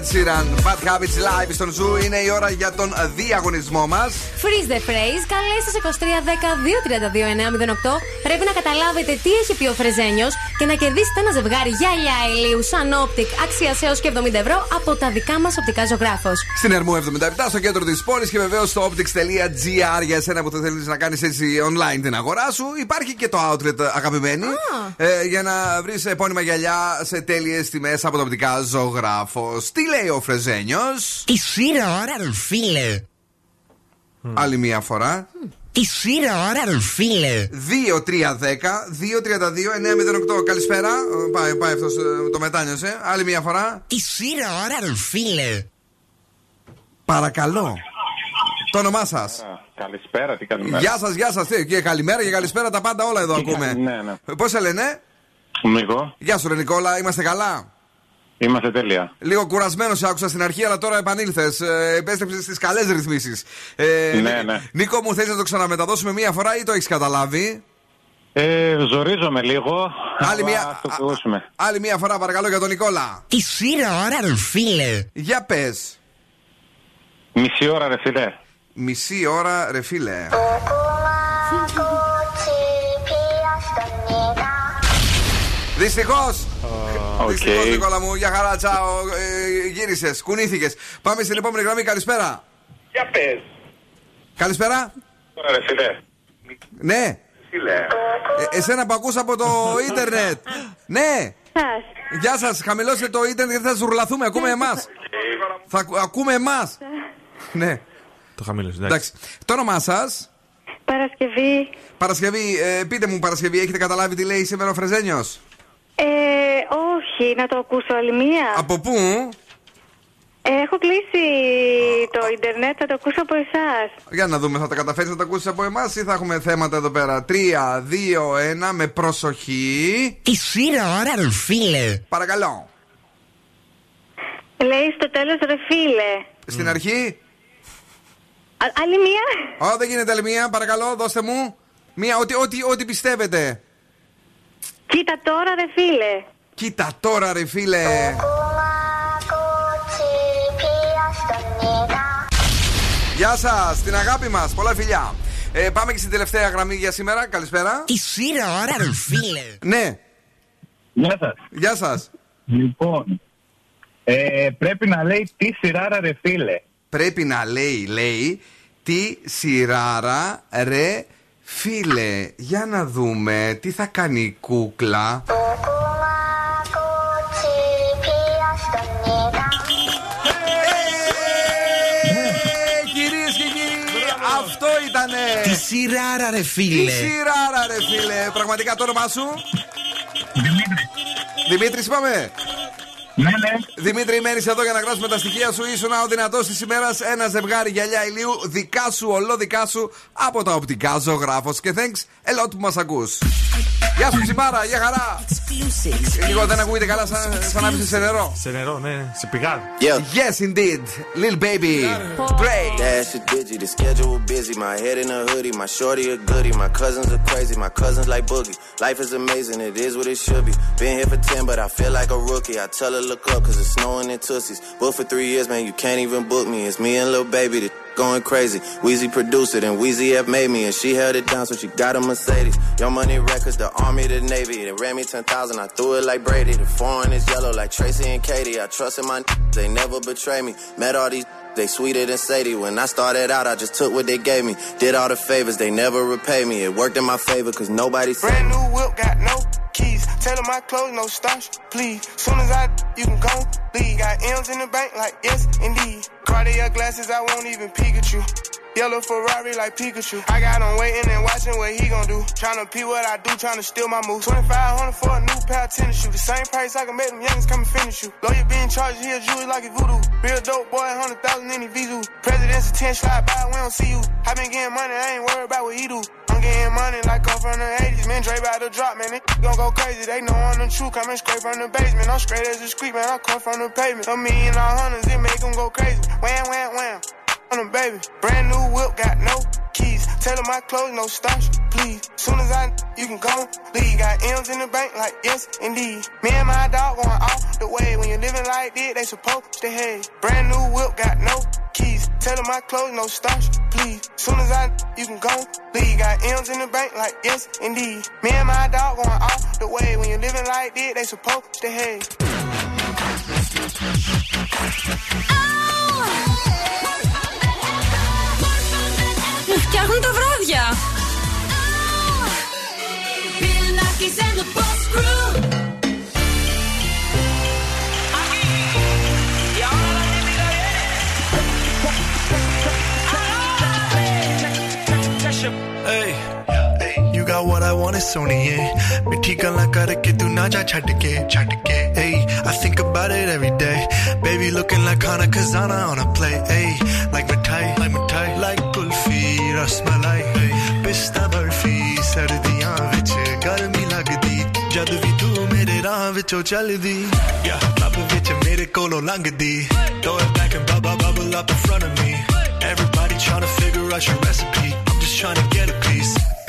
Γεια σου, ρε Ed Sheeran. Bad Habits Live στον Zoo. Είναι η ώρα για τον διαγωνισμό μας. Freeze the phrase. Καλέστε σε 2310-232-908. Πρέπει να καταλάβετε τι έχει πει ο Φρεζένιος και να κερδίσετε ένα ζευγάρι γυαλιά ηλίου Sun Optic αξίας έως και 70 ευρώ από τα δικά μας οπτικά ζωγράφος. Στην Ερμού 77, στο κέντρο της πόλης και βεβαίως στο optics.gr για εσένα που θέλεις να κάνεις έτσι online την αγορά σου. Υπάρχει και το outlet αγαπημένη ε, για να βρεις επώνυμα γυαλιά σε τέλειες τιμές από τα οπτικά ζωγράφος. Τι λέει ο Φρεζένιος; Τι σειρά ώρα, ρε φίλε. Άλλη μία φορά. Τι σειρά ώρα, ρε φίλε. 2-3-10-2-32-908. Καλησπέρα. Ε, Πάει, πάει αυτός το μετάνιωσε. Άλλη μία φορά. Τι σειρά ώρα, ρε φίλε. Παρακαλώ. Το όνομά σας. Καλησπέρα, τι καλημέρα. Γεια σας, γεια σας. Και καλημέρα και καλησπέρα. Τα πάντα όλα εδώ ακούμε. Ναι, ναι. Πώς σε λένε, Νίκο, Γεια σου, Ρε Νικόλα, είμαστε καλά; Είμαστε τέλεια. Λίγο κουρασμένος σε άκουσα στην αρχή, αλλά τώρα επανήλθες. Ε, Επέστρεψες στις καλές ρυθμίσεις. Ε, Ναι, ναι. Νίκο, μου θες να το ξαναμεταδώσουμε μία φορά ή το έχεις καταλάβει; Ε, ζορίζομαι λίγο. Άλλη αλλά μία- ας το ακούσουμε. Άλλη μία φορά, παρακαλώ, για τον Νικόλα. Τι σειρά ώρα, ρε φίλε. Για πες. Μισή ώρα, ρε φίλε. Μισή ώρα, ρε φίλε. Δυστυχώς. Οκ. Δυστυχώ, Νικόλα μου, γεια χαρά, τσάο. Ε, Γύρισες, κουνήθηκες. Πάμε στην επόμενη γραμμή. Καλησπέρα. Για πες. Καλησπέρα. Τώρα ρε φίλε. Ναι. Φίλε. Ε, εσένα που ακούς από το ίντερνετ. ναι. Γεια σας. Χαμηλώστε το ίντερνετ γιατί θα ζουρλαθούμε. Ακούμε εμάς. θα ακου- ακούμε εμάς. ναι. Το χαμήλωσε, Εντάξει. Το όνομά σας; Παρασκευή. Παρασκευή. Ε, πείτε μου, Παρασκευή, έχετε καταλάβει τι λέει σήμερα ο Φρεζένιος; Ε, όχι, να το ακούσω άλλη μία. Από πού; Ε, έχω κλείσει το ίντερνετ, θα το ακούσω από εσάς. Για να δούμε, θα τα καταφέρεις να τα ακούσεις από εμάς ή θα έχουμε θέματα εδώ πέρα; 3, 2, 1, με προσοχή. Τι σειρά ώρα, ρε φίλε. Παρακαλώ. Λέει στο τέλος, ρε φίλε. Στην αρχή. Α, άλλη μία. Ω, δεν γίνεται άλλη μία, παρακαλώ, δώστε μου. Μία, ό,τι, ό,τι, ό,τι πιστεύετε. Κοίτα τώρα, ρε φίλε. Κοίτα τώρα, ρε φίλε. Γεια σας, την αγάπη μας. Πολλά φιλιά. Ε, πάμε και στην τελευταία γραμμή για σήμερα. Καλησπέρα. Τι σειρά ώρα, ρε φίλε. Ναι. Γεια σας. Γεια σας. Λοιπόν, ε, πρέπει να λέει τι σειράρα ρε φίλε. Πρέπει να λέει, λέει, τι σειράρα ρε φίλε. Για να δούμε τι θα κάνει η κούκλα. Ε, κυρίες και κύριοι, αυτό ήτανε. Τι σειράρα, ρε Τι φίλε. σειράρα ρε φίλε. Πραγματικά το όνομά σου. Δημήτρη. Δημήτρη, είπαμε. Ναι, ναι. Δημήτρη, μένεις εδώ για να γράψουμε τα στοιχεία σου. Ήσουν ο δυνατός της ημέρας. Ένα ζευγάρι γυαλιά ηλίου. Δικά σου, ολό δικά σου. Από τα οπτικά ζωγράφος. Και thanks a lot που μας ακούς. Γεια σου, Τσιμάρα, για χαρά. Λίγο δεν ακούγεται καλά, σαν, σαν να είσαι σε νερό. Σε νερό, ναι, σε πηγάδι. Yes, indeed. Lil baby. Break. Dash is digi, the schedule busy. My head in a hoodie, my shorty a goodie. My cousins are crazy, my cousins like boogie. Life is amazing, it is what it should be. Been here for 10, but I feel like a rookie. I tell her look up, cause it's snowing in Tussies. Booked for three years, man, you can't even book me. It's me and Lil Baby, the going crazy. Wheezy produced it, and Wheezy F made me, and she held it down, so she got a Mercedes. Your money records, the army, the navy. They ran me 10,000, I threw it like Brady. The foreign is yellow like Tracy and Katie. I trust in my they never betray me. Met all these they sweeter than Sadie. When I started out, I just took what they gave me. Did all the favors, they never repay me. It worked in my favor, cause nobody Brand new whip, got no keys. Tailor my clothes, no starch, please. Soon as I, you can go leave. Got M's in the bank, like yes, indeed. Cartier glasses, I won't even peek at you. Yellow Ferrari like Pikachu. I got him waiting and watching what he gon' do. Tryna pee what I do, tryna steal my moves. 2500 for a new pair of tennis shoes. The same price I can make them youngins come and finish you. Lawyer being charged, he a jewelry like a voodoo. Real dope boy, 100,000 in his visu. President's attention, slide by, we don't see you. I been getting money, I ain't worried about what he do. Getting money like I'm from the 80s. Man, Dre about to drop, man. They gon' go crazy. They know I'm the truth. Coming straight from the basement. I'm straight as a street, man. I come from the pavement. A million all hundreds, it make them go crazy. Wham, wham, wham. On them, baby. Brand new whip, got no keys. Tailor my clothes, no starch, please. Soon as I, you can go leave. Got M's in the bank, like yes, indeed. Me and my dog going all the way. When you're living like this, they supposed to hate. Brand new whip, got no keys. Tailor my clothes, no starch, please. Soon as I, you can go leave. Got M's in the bank, like yes, indeed. Me and my dog going all the way. When you're living like this, they supposed to hate. Μου φτιάχνουν τα βράδια. you got what I want, it's Sony, yeah. मिठी गल्ला करके तू ना जा छड़ के छड़ के hey I think about it every day baby looking like Hana Kazana on a play hey like mithai like mithai like kulfi rasmalai hey pista barfi ਸਰਦੀਆਂ ਵਿੱਚ ਗਰਮੀ ਲੱਗਦੀ ਜਦ ਵੀ ਤੂੰ ਮੇਰੇ ਰਾਹ ਵਿੱਚੋਂ ਚੱਲਦੀ yeah ਲੱਭ ਵਿੱਚ ਮੇਰੇ ਕੋਲੋਂ ਲੰਘਦੀ throw it back and bubble bubble up in front of me everybody trying to figure out your recipe I'm just trying to get a piece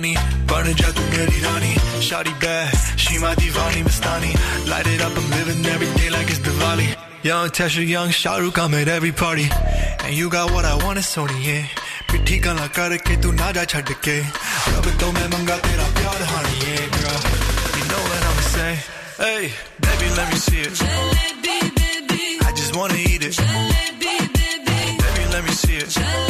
money Burning just to get it rani Shawty bad, she my divani Mastani Light it up, I'm living every day like it's Diwali. Young Tesha, young Shahrukh, I'm at every party. And you got what I want, it's Sony, yeah. ਪਿੱਠੀ ਗਾਲਾਂ ਕਰਕੇ ਤੂੰ ਨਾ ਜਾ ਛੱਡ ਕੇ ਰੱਬ ਤੋਂ ਮੈਂ ਮੰਗਾ ਤੇਰਾ Honey, yeah, girl. You know what I'm saying hey baby let me see it. Jalebi baby. I just wanna eat it. Jalebi baby. Baby let me see it. Jalebi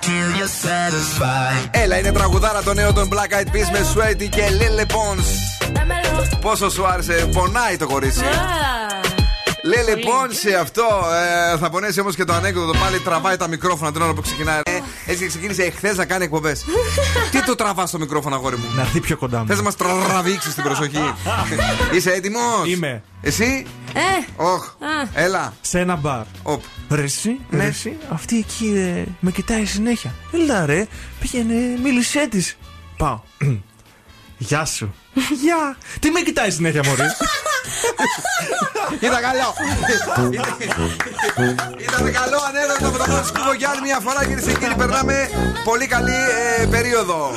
till Έλα, είναι τραγουδάρα το νέο των Black Eyed Peas με Sweaty και Lil Pons. Πόσο σου άρεσε, πονάει το κορίτσι. Λέει λοιπόν σε αυτό, ε, θα πονέσει όμως και το ανέκδοτο. Πάλι τραβάει τα μικρόφωνα την ώρα που ξεκινάει. Έτσι ξεκίνησε εχθές να κάνει εκπομπές. [LAUGHS] Τι το τραβάς στο μικρόφωνο, αγόρι μου; Να έρθει πιο κοντά μου. Θες να μας τραβήξεις την προσοχή; [LAUGHS] Είσαι έτοιμος; Είμαι. Εσύ; Ε. Οχ. Έλα. Σε ένα μπαρ. Οπ. Ρεσί, ναι. Αυτή εκεί ε, με κοιτάει συνέχεια. Έλα ρε, πήγαινε, μίλησέ της. Πάω. [CLEARS THROAT] Γεια σου. [LAUGHS] Γεια. Τι με κοιτάει συνέχεια, Μωρή; Ήταν καλό. Ήταν καλό ανέδοτο από το πρώτο σκούβο για άλλη μια φορά, κυρίες και κύριοι. Περνάμε πολύ καλή ε, περίοδο.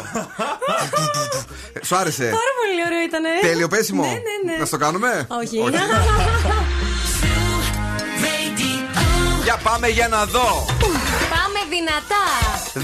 Σου άρεσε; Πάρα πολύ ωραίο ήταν. Τέλειο πέσιμο. Ναι, ναι, ναι. Να στο κάνουμε; Όχι. [LAUGHS] Για πάμε για να δω. Πάμε δυνατά.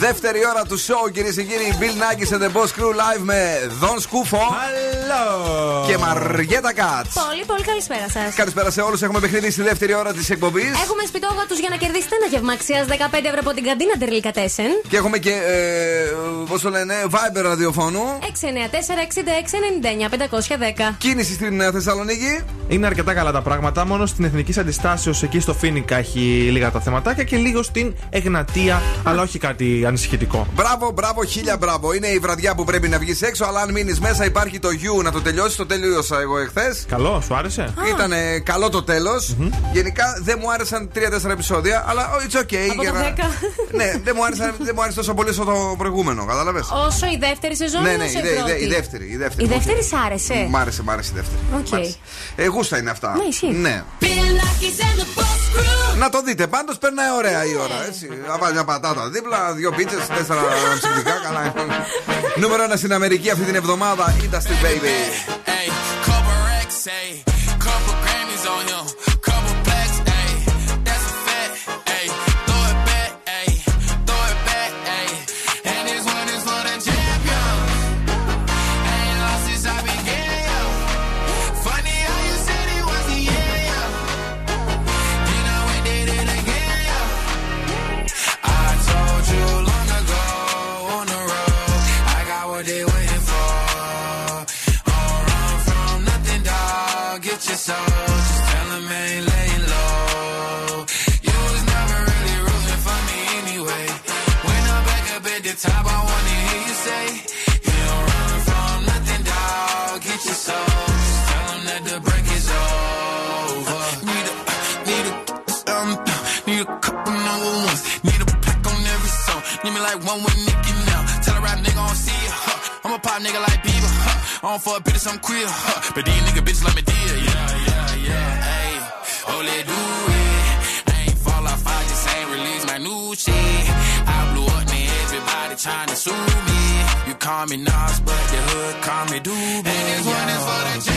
Δεύτερη ώρα του show, κυρίες και κύριοι. Bill Nackis and the Boss Crew live με Δον Σκούφο. Hello. Και Μαριέτα Κάτς. Πολύ, πολύ καλησπέρα σας. Καλησπέρα σε όλους. Έχουμε παιχνίδι στη δεύτερη ώρα της εκπομπής. Έχουμε σπιτόγατου για να κερδίσετε ένα γεύμα αξίας 15 ευρώ από την καντίνα Τερλίκα Τέσεν. Και έχουμε και, ε, πώς το λένε, Viber ραδιοφώνου. 694-6699-510. Κίνηση στην ε, Θεσσαλονίκη. Είναι αρκετά καλά τα πράγματα. Μόνο στην Εθνικής Αντιστάσεως εκεί στο Φίνικα έχει λίγα τα θεματάκια και λίγο στην Εγνατία, αλλά όχι κάτι ανησυχητικό. Μπράβο, μπράβο, χίλια μπράβο. Είναι η βραδιά που πρέπει να βγεις έξω, αλλά αν μείνεις μέσα υπάρχει το γιου να το τελειώσεις. Το τέλειωσα εγώ εχθές. Καλό, σου άρεσε; Ήταν καλό το τελο Γενικά δεν μου άρεσαν 3-4 επεισόδια, αλλά oh, it's okay. Από για το να- 10. ναι, δεν μου, άρεσε, δεν μου άρεσε τόσο πολύ όσο το προηγούμενο. Κατάλαβες; Όσο η δεύτερη σεζόν Ναι, ή ναι, όσο η, η δε- η, πρώτη. δε- η δεύτερη. Η δεύτερη, Η μου δεύτερη άρεσε. σ' άρεσε. Μ' άρεσε, μ' άρεσε η δεύτερη. Οκ. Μ' άρεσε. Ε, γούστα είναι αυτά. Ναι, ισχύει. Ναι. Να το δείτε, πάντως περνάει ωραία η ώρα. Έτσι. Να βάλει μια πατάτα δίπλα, δύο πίτσες, τέσσερα αναψυκτικά. Καλά. Νούμερο ένα στην Αμερική αυτή την εβδομάδα. Industry Baby. Like one with Nicky now. Tell a rap nigga I don't see ya. Huh. I'm a pop nigga like Bieber. Huh. I don't fuck bitches, I'm queer. Huh. But these nigga bitches let me deal. Yeah, yeah, yeah. Hey, oh, let do it. I ain't fall off, I just ain't release my new shit. I blew up, man. Everybody trying to sue me. You call me Nas, but the hood call me Doobie. And this one is for the.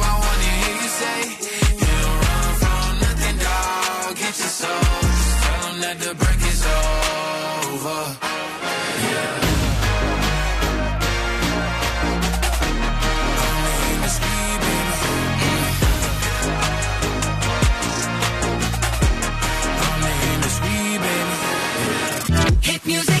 music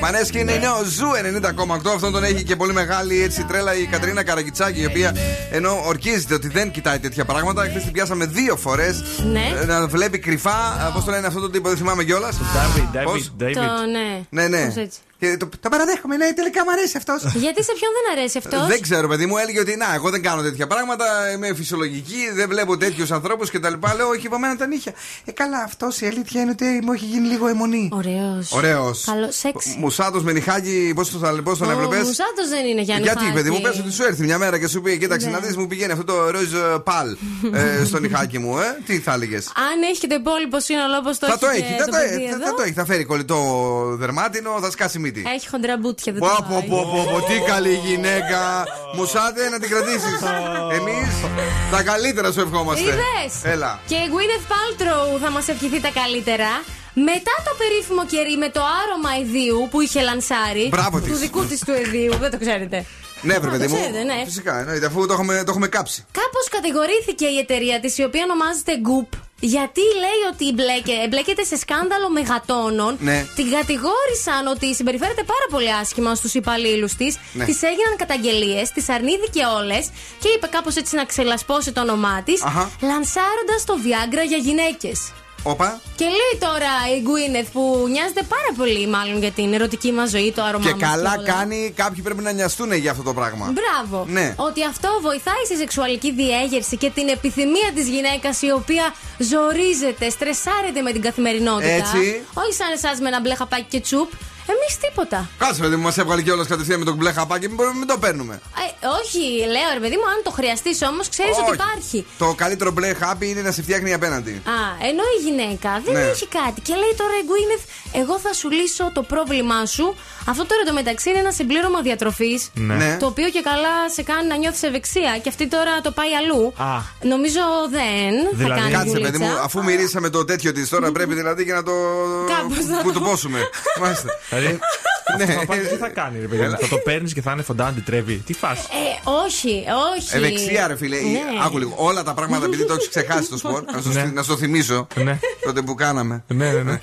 Μανέσκι είναι νέο ζου 90,8. Αυτόν τον έχει και πολύ μεγάλη έτσι τρέλα η Κατρίνα Καραγκιτσάκη, η οποία ενώ ορκίζεται ότι δεν κοιτάει τέτοια πράγματα, χθες την πιάσαμε δύο φορές Ναι. να βλέπει κρυφά. Πώς το λένε αυτό το τύπο, δεν θυμάμαι κιόλας. David, David, Πώς; David. Το ναι. Ναι, ναι. Πώς έτσι. Και το, το παραδέχομαι, ναι, τελικά μου αρέσει αυτός. Γιατί σε ποιον δεν αρέσει αυτός; Δεν ξέρω, παιδί μου, έλεγε ότι να, εγώ δεν κάνω τέτοια πράγματα, είμαι φυσιολογική, δεν βλέπω τέτοιους ανθρώπους κτλ. Λέω, όχι, από μένα τα νύχια. Ε, καλά, αυτός η αλήθεια είναι ότι μου έχει γίνει λίγο αιμονή. Ωραίος. Ωραίος. Καλό σεξ. Μουσάτος με νυχάκι, πώς τον, πώς τον Ο έβλεπες; Μουσάτος δεν είναι Γιάννη. Γιατί, Χάκη. παιδί μου, πες ότι σου έρθει μια μέρα και σου πει: Κοίταξε, Ναι. να δεις, μου πηγαίνει αυτό το ροζ ε, παλ ε, στο νυχάκι μου, ε. Τι θα έλεγες; Αν έχει και το υπόλοιπο σύνολο όπως το Θα το έχει. έχει, και θα το το παιδί έχει. εδώ. Θα το έχει. Θα φέρει κολλητό δερμάτινο, θα σκάσει μύτη. Έχει χοντραμπούτια, δεν Πω, το πω, πάει. πω, πω, πω, τι καλή γυναίκα. Μουσάτε να την κρατήσεις. [LAUGHS] Εμείς τα καλύτερα σου ευχόμαστε. Είδες; Έλα. Και η Gwyneth Paltrow θα μας ευχηθεί τα καλύτερα. Μετά το περίφημο κερί με το άρωμα ιδίου που είχε λανσάρει. Μπράβο Του της. δικού της του ιδίου, δεν το ξέρετε. [LAUGHS] Ναι, βρε Α, παιδί το μου. ξέρετε, ναι. Φυσικά, εννοείται, αφού το έχουμε, το έχουμε κάψει. Κάπως κατηγορήθηκε η εταιρεία της, η οποία ονομάζεται Goop, γιατί λέει ότι μπλέκε, εμπλέκεται σε σκάνδαλο μεγατόνων. Ναι. Την κατηγόρησαν ότι συμπεριφέρεται πάρα πολύ άσχημα στους υπαλλήλους της. Ναι. Της έγιναν καταγγελίες, τι αρνήθηκε όλες και είπε κάπως έτσι να ξελασπώσει το όνομά της, Αχα. λανσάροντας το Viagra για γυναίκες. Όπα. Και λέει τώρα η Gwyneth που νοιάζεται πάρα πολύ μάλλον για την ερωτική μας ζωή, το άρωμά Και μας καλά όλα. κάνει, κάποιοι πρέπει να νοιαστούν για αυτό το πράγμα. Μπράβο. Ναι. Ότι αυτό βοηθάει στη σεξουαλική διέγερση και την επιθυμία της γυναίκας η οποία ζορίζεται, στρεσάρεται με την καθημερινότητα. Έτσι. Όχι σαν εσάς με ένα μπλε χαπάκι και τσουπ. Εμείς τίποτα. Κάτσε, παιδί μου, μας έβγαλε κιόλα κατευθείαν με τον μπλε χαπάκι. Μην μπορούμε- μην το παίρνουμε. Ε, όχι, λέω ρε παιδί μου, αν το χρειαστείς όμως, ξέρεις ότι Όχι. υπάρχει. Το καλύτερο μπλε χάπι είναι να σε φτιάχνει απέναντι. Α, ενώ η γυναίκα δεν Ναι. έχει κάτι. Και λέει τώρα η Gwyneth, εγώ θα σου λύσω το πρόβλημά σου. Αυτό τώρα το μεταξύ είναι ένα συμπλήρωμα διατροφής. Ναι. Ναι. Το οποίο και καλά σε κάνει να νιώθεις ευεξία. Και αυτή τώρα το πάει αλλού. Α. Νομίζω δεν θα Δηλαδή- κάνει Κάτσε, δουλίτσα. παιδί μου, αφού μυρίσαμε το τέτοιο της τώρα, πρέπει δηλαδή και να το. Κάπως να που το- [LAUGHS] του πόσουμε. Μάλιστα. Δηλαδή, Αυτό [LAUGHS] θα πάει, τι θα κάνει, ρε παιδί μου. Θα το παίρνεις και θα είναι φοντάντι, τρέβει. Τι φάση. Ε, όχι, όχι. Ευεξία, ρε φίλε. Ναι. Άκου λίγο. Όλα τα πράγματα επειδή το έχεις ξεχάσει το σπορ. Να σου να σου το θυμίσω. Τότε που κάναμε. Ναι, ναι, ναι.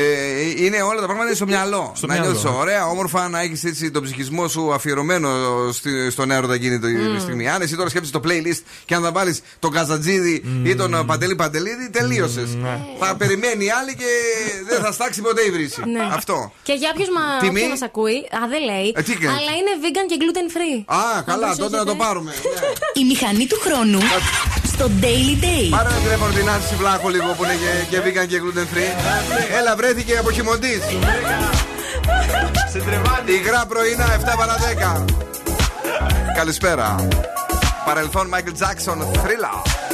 Ε, είναι όλα τα πράγματα είναι στο μυαλό. Στο να μυαλό. νιώθεις ωραία, όμορφα, να έχεις έτσι τον ψυχισμό σου αφιερωμένο στη, στον έρωτα εκείνη τη Mm. στιγμή. Αν εσύ τώρα σκέφτεσαι το playlist και αν θα βάλεις τον Καζατζίδη ή τον ε, Παντελή Παντελίδη, τελείωσες. Ναι. Θα περιμένει η άλλη και δεν θα στάξει ποτέ η βρύση. Ναι. Αυτό. Και για ποιου μα, Τιμή; όποιο μας ακούει, α, δεν λέει. Ε, τι κάνει; αλλά είναι vegan και gluten free. Α, καλά, Όπως τότε να το έχετε. πάρουμε. [LAUGHS] Η μηχανή του χρόνου στο Daily Day. Πάρε ένα τηλέφωνο την Άση Βλάκο λίγο που είναι και, και vegan και gluten free. Έλα, βρέθηκε από χειμοντή. Σε τρεβάνει. Υγρά πρωινά 7 παρα 10. Καλησπέρα. Παρελθόν Michael Jackson, Thriller.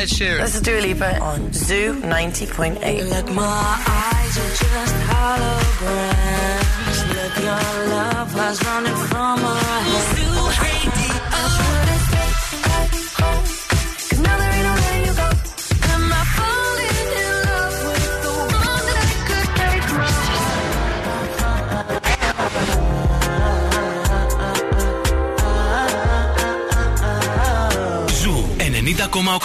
Ed Sheeran. This is Dua Lipa eh? on Zoo 90.8. Look, my eyes are just holograms. Look, your love was running from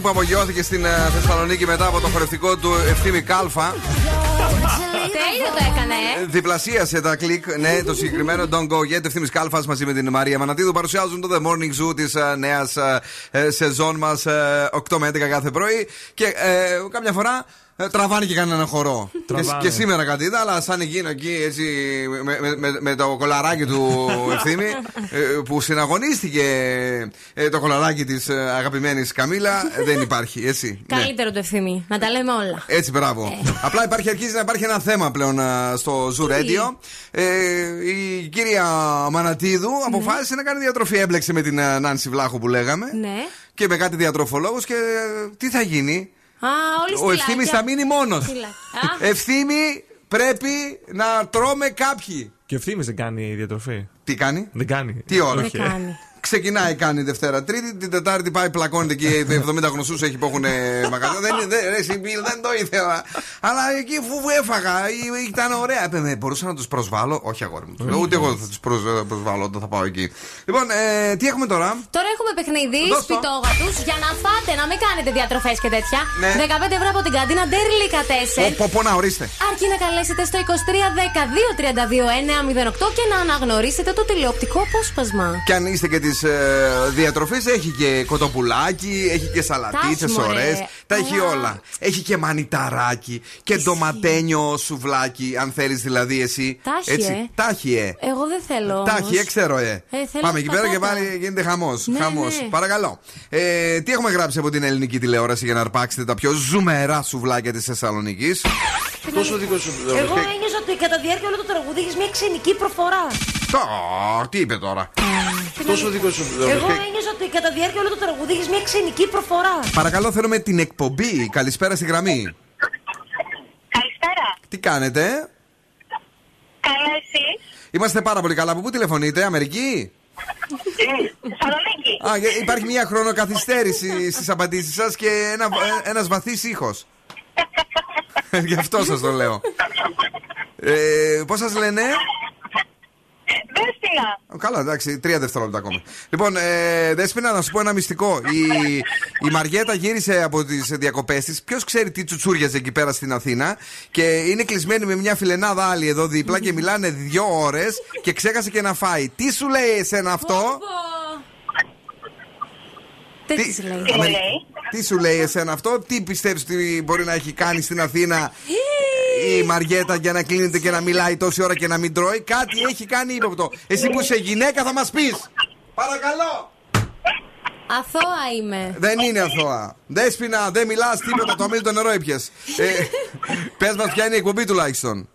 που απογειώθηκε στην ε, Θεσσαλονίκη μετά από το χορευτικό του Ευθύμη Κάλφα. Τέλειο το έκανε, ε. Διπλασίασε τα κλικ. Ναι, το συγκεκριμένο Don't Go Yet. Ευθύμης Κάλφας μαζί με την Μαρία Μανατίδου παρουσιάζουν το The Morning Zoo της νέας σεζόν μας 8 με 11 κάθε πρωί. Και ε, κάμια φορά ε, τραβάνε και κανένα χορό. Και, Τραβάνε. και σήμερα κάτι είδα, αλλά σαν εκείνο εκεί έτσι με, με, με, με το κολαράκι του [LAUGHS] ευθύμη ε, που συναγωνίστηκε ε, το κολαράκι της αγαπημένης Καμίλα ε, δεν υπάρχει, έτσι. [LAUGHS] Ναι. Καλύτερο το ευθύμη. Να τα λέμε όλα. Έτσι, μπράβο. Απλά υπάρχει, αρχίζει να υπάρχει ένα θέμα πλέον α, στο Zoo Radio. Ε, η κυρία Μανατίδου αποφάσισε να κάνει διατροφή. Έμπλεξε με την α, Νάνση Βλάχου που λέγαμε. Ναι. Και με κάτι διατροφολόγος και ε, τι θα γίνει; Α, όλοι Ο ευθύμης θα μείνει μόνος. Στυλάκια. Α. Ευθύμη πρέπει να τρώμε κάποιοι. Και ευθύμης δεν κάνει διατροφή. Τι κάνει; Δεν κάνει. Τι ώρα; Όχι, ε. Ξεκινάει, κάνει Δευτέρα, Τρίτη, την Τετάρτη πάει, πλακώνεται εκεί. 70 γνωστούς έχει που έχουν μαγαζιά. δεν, δεν, ρε, εσύ, Μπιλ, δεν το ήθελα. Αλλά εκεί φούβου έφαγα, ή- ήταν ωραία. Ε, με, μπορούσα να τους προσβάλλω. Όχι, αγόρι μου. Όχι. Ούτε εγώ θα τους προσβάλλω όταν θα πάω εκεί. Λοιπόν, ε, τι έχουμε τώρα; Τώρα έχουμε παιχνίδι Δώσ' το. σπιτόγατου για να φάτε, να μην κάνετε διατροφές και τέτοια. Ναι. 15 ευρώ από την καντίνα Ντέρλικα 4. Πω, πω, να ορίστε. Αρκεί να καλέσετε στο 2310-232-908 και να αναγνωρίσετε το τηλεοπτικό απόσπασμα. Και αν είστε και τη ε, διατροφής, έχει και κοτοπουλάκι, έχει και σαλατίτσες Τα έχει, μωρέ. ωραίες. Τα έχει Καλά. όλα. Έχει και μανιταράκι και ντοματένιο σουβλάκι, αν θέλεις δηλαδή εσύ. Τα έχει, Έτσι. ε. Τα έχει, ε. Εγώ δεν θέλω. Τα όμως. έχει, ε, ξέρω, ε. Ε, θέλω Πάμε εκεί πέρα και πατάτα. πάλι γίνεται χαμός. Ναι, χαμός. ναι. Παρακαλώ. Ε, τι έχουμε γράψει από την ελληνική τηλεόραση για να αρπάξετε τα πιο ζουμερά σουβλάκια της Θεσσαλονίκης; Τόσο δικό σου Εγώ ένιωσα ότι κατά τη διάρκεια όλο το τραγούδι έχεις μια ξενική προφορά. Α, τι είπε τώρα. Τόσο δικός σου Εγώ ένιωσα ότι κατά τη διάρκεια όλο το τραγούδι έχεις μια ξενική προφορά. Παρακαλώ, θέλουμε την εκπομπή. Καλησπέρα στη γραμμή. Καλησπέρα. Τι κάνετε, Καλά εσύ; Είμαστε πάρα πολύ καλά. Από πού τηλεφωνείτε, Αμερική; Θεσσαλονίκη. Α, για- υπάρχει μια χρονοκαθυστέρηση στις απαντήσεις σας και ένα, ε, ένας βαθύς ήχος. [LAUGHS] Γι' αυτό σας το λέω. Ε, πώς σας λένε; Δέσποινα. Καλά, εντάξει, τρία δευτερόλεπτα ακόμα. Λοιπόν, ε, Δέσποινα, να σου πω ένα μυστικό. Η, η Μαριέτα γύρισε από τις διακοπές της. Ποιος ξέρει τι τσουτσούριαζε εκεί πέρα στην Αθήνα. Και είναι κλεισμένη με μια φιλενάδα άλλη εδώ δίπλα και μιλάνε δύο ώρες και ξέχασε και να φάει. Τι σου λέει εσένα αυτό, Τι Τι- της λέει. Αμερι- Τι σου λέει εσένα αυτό, τι πιστεύεις ότι μπορεί να έχει κάνει στην Αθήνα η Μαριέτα για να κλείνεται και να μιλάει τόση ώρα και να μην τρώει; Κάτι έχει κάνει ύποπτο. Εσύ που είσαι γυναίκα θα μας πεις. Παρακαλώ. Αθώα είμαι. Δεν είναι αθώα. Δέσπινα, δεν μιλάς τίποτα. Το αμήλυτο νερό έπιε. Ε, Πες μας, ποια είναι η εκπομπή τουλάχιστον.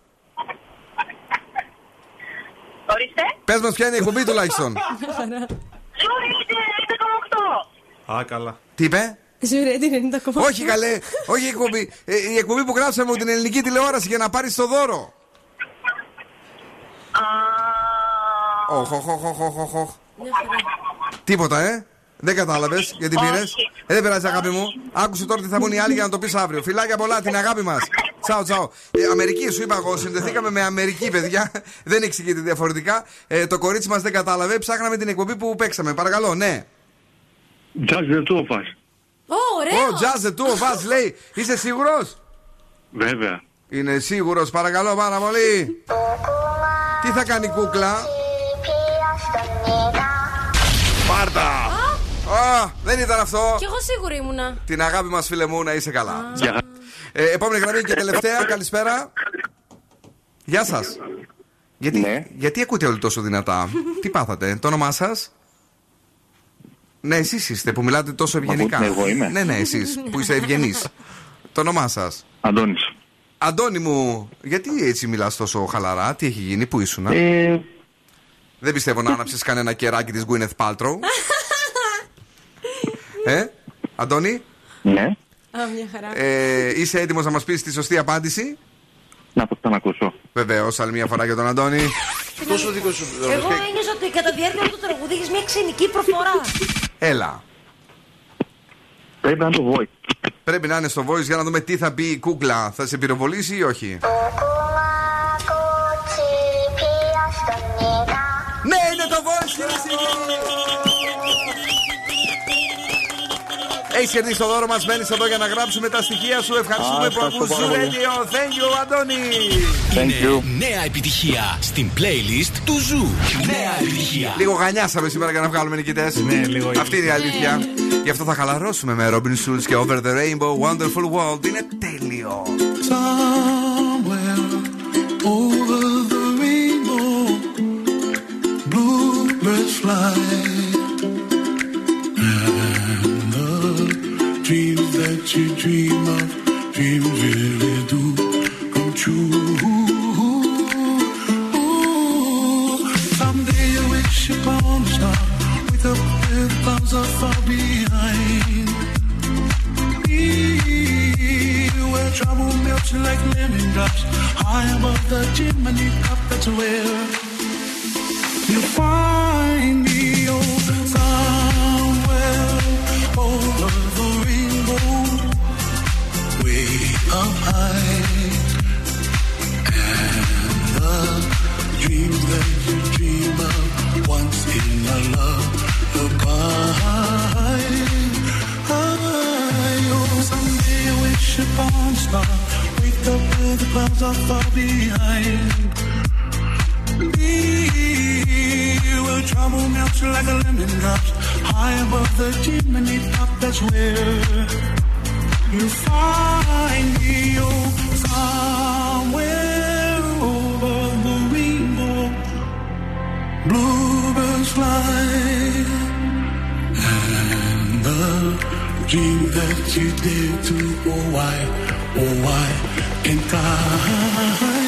Ορίστε. Πες μας, ποια είναι η εκπομπή τουλάχιστον. Zoo Radio 90,8. Α, καλά. Τι είπε; Zoo Radio 90,8. Όχι καλέ, όχι η εκπομπή. Ε, η εκπομπή που γράψαμε από την ελληνική τηλεόραση για να πάρεις το δώρο. Οχ, οχ, οχ, οχ, οχ, οχ, οχ. Τίποτα, ε. Δεν κατάλαβες γιατί πήρες. Ε, δεν πειράζει, αγάπη μου. Άκουσε τώρα τι θα πούν οι άλλοι για να το πεις αύριο. Φιλάκια πολλά, την αγάπη μας. Τσάο, τσάο. Ε, Αμερική, σου είπα εγώ, συνδεθήκαμε με Αμερική, παιδιά. [LAUGHS] δεν εξηγείται διαφορετικά. Ε, το κορίτσι μας δεν κατάλαβε. Ψάχναμε την εκπομπή που παίξαμε. Παρακαλώ, ναι. Just the two of us. Ω, ωραίο. Ω, just the two of us, λέει. Είσαι σίγουρος; Βέβαια. Είναι σίγουρος, παρακαλώ πάρα πολύ. Τι θα κάνει η κούκλα; Πάρτα. Α, δεν ήταν αυτό. Κι εγώ σίγουρη ήμουνα. Την αγάπη μας φίλε μου να είσαι καλά. Γεια. Ε, επόμενη γραμμή και τελευταία. Καλησπέρα. Γεια σας. Γιατί, γιατί ακούτε όλοι τόσο δυνατά; Τι πάθατε; Το όνομά σας; Ναι, εσείς είστε που μιλάτε τόσο ευγενικά. ακούτε, εγώ είμαι. Ναι, ναι, εσείς που είστε ευγενείς. Το όνομά σας. Αντώνης. Αντώνη μου, γιατί έτσι μιλάς τόσο χαλαρά, τι έχει γίνει, πού ήσουν. Ε, Δεν πιστεύω να άναψες κανένα κεράκι της Gwyneth Paltrow. [LAUGHS] ε, Αντώνη, ναι. Α, μια χαρά. ε, είσαι έτοιμος να μας πεις τη σωστή απάντηση; Να το ξανακούσω. Βεβαίως, άλλη μια φορά για τον Αντώνη. Τόσο δικό σου. Εγώ ένιωσα ότι κατά τη διάρκεια όλου του τραγουδί έχεις μια ξενική προφορά. Έλα. Πρέπει να είναι το voice. Πρέπει να είναι στο voice για να δούμε τι θα πει η κούκλα. Θα σε πυροβολήσει ή όχι; Έχει κερδίσει το δώρο μας. Μένεις εδώ για να γράψουμε τα στοιχεία σου. Ευχαριστούμε Α, που ευχαριστώ ακούς πάρα Zoo πολύ. Radio. Thank you, Αντώνη. Είναι νέα επιτυχία στην playlist του Zoo. Νέα επιτυχία. Λίγο γανιάσαμε σήμερα για να βγάλουμε νικητές. Ναι, λίγο Αυτή είναι η αλήθεια. Γι' αυτό θα χαλαρώσουμε με Robin Schulz και Over the Rainbow Wonderful World. Είναι τέλειο. Somewhere over the rainbow, bluebirds fly, dreams that you dream of, dreams really do come true. Ooh, someday you wish upon a star, wake up with clouds are far behind. Be where trouble melts like lemon drops high above the chimney top. That's where you find me. Oh, trouble melts like a lemon drops high above the chimney top. That's where you find me. Oh, somewhere over the rainbow, bluebirds fly and the dream that you did to oh why oh why can't I,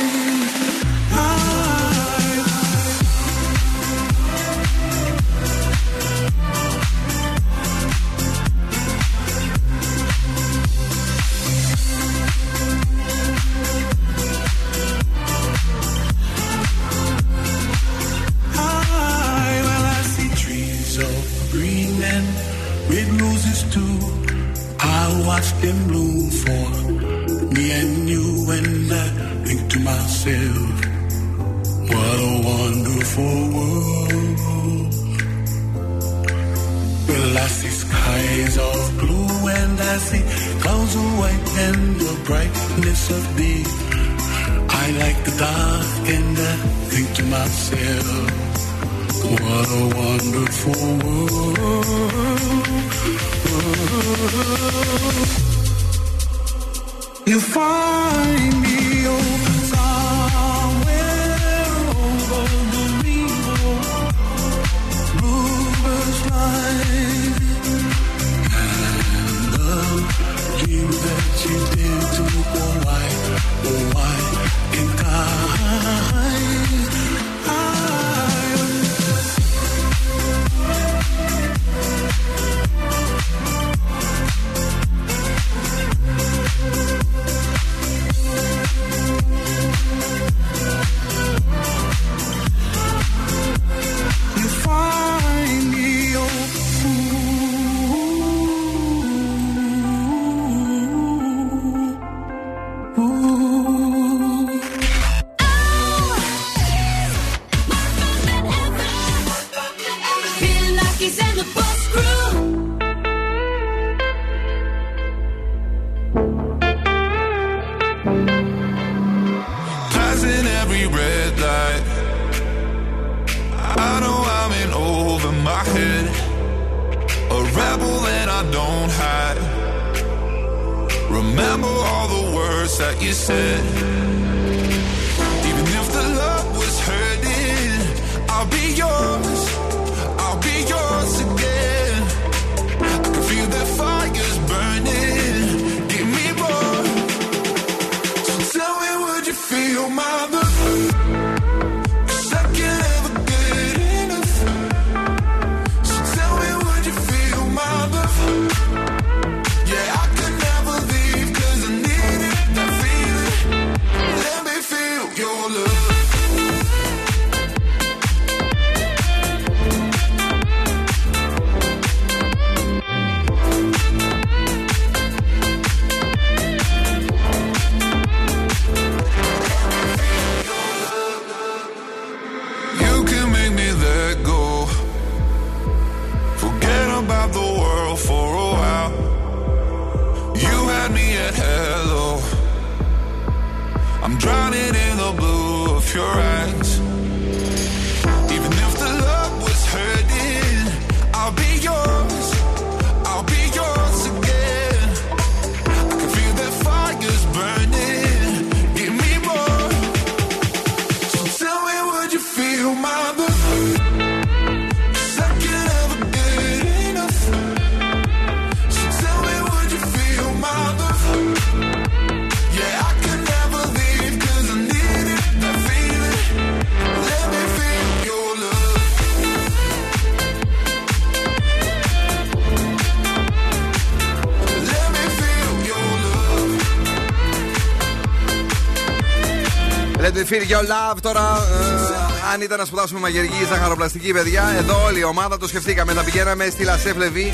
your love τώρα. ε, αν ήταν να σπουδάσουμε μαγειρική ή ζαχαροπλαστική, παιδιά, εδώ όλη η ομάδα το σκεφτήκαμε. Θα πηγαίναμε στη Λασέφ Λεβί.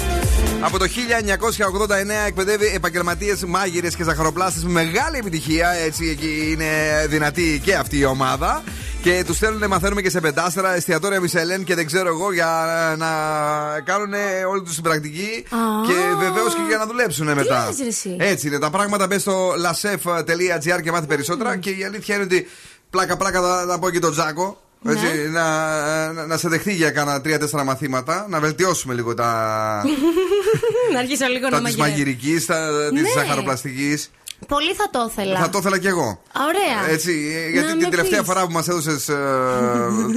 Από το 1989 εκπαιδεύει επαγγελματίες μάγειρες και ζαχαροπλάστες με μεγάλη επιτυχία. Έτσι εκεί είναι δυνατή και αυτή η ομάδα. Και τους στέλνουν, μαθαίνουμε και σε πεντάστερα, εστιατόρια Μισελέν και δεν ξέρω εγώ για να κάνουν όλη τους την πρακτική. Α. Και βεβαίως και για να δουλέψουν μετά. λες, ρε εσύ; Έτσι είναι. Τα πράγματα μπε στο lasef.gr και μάθει περισσότερα. Και η αλήθεια είναι ότι πλάκα-πλάκα θα, θα πω και τον Τζάκο. Έτσι, Ναι. να, να, να σε δεχτεί για κάνα τρία-τέσσερα μαθήματα, να βελτιώσουμε λίγο τα, [LAUGHS] να αρχίσω λίγο να τα της μαγειρεύω. μαγειρικής, της Ναι. ζαχαροπλαστικής. Πολύ θα το ήθελα. Θα το ήθελα κι εγώ. Ωραία. Έτσι, ε, γιατί Να την με τελευταία πεις. φορά που μας έδωσες.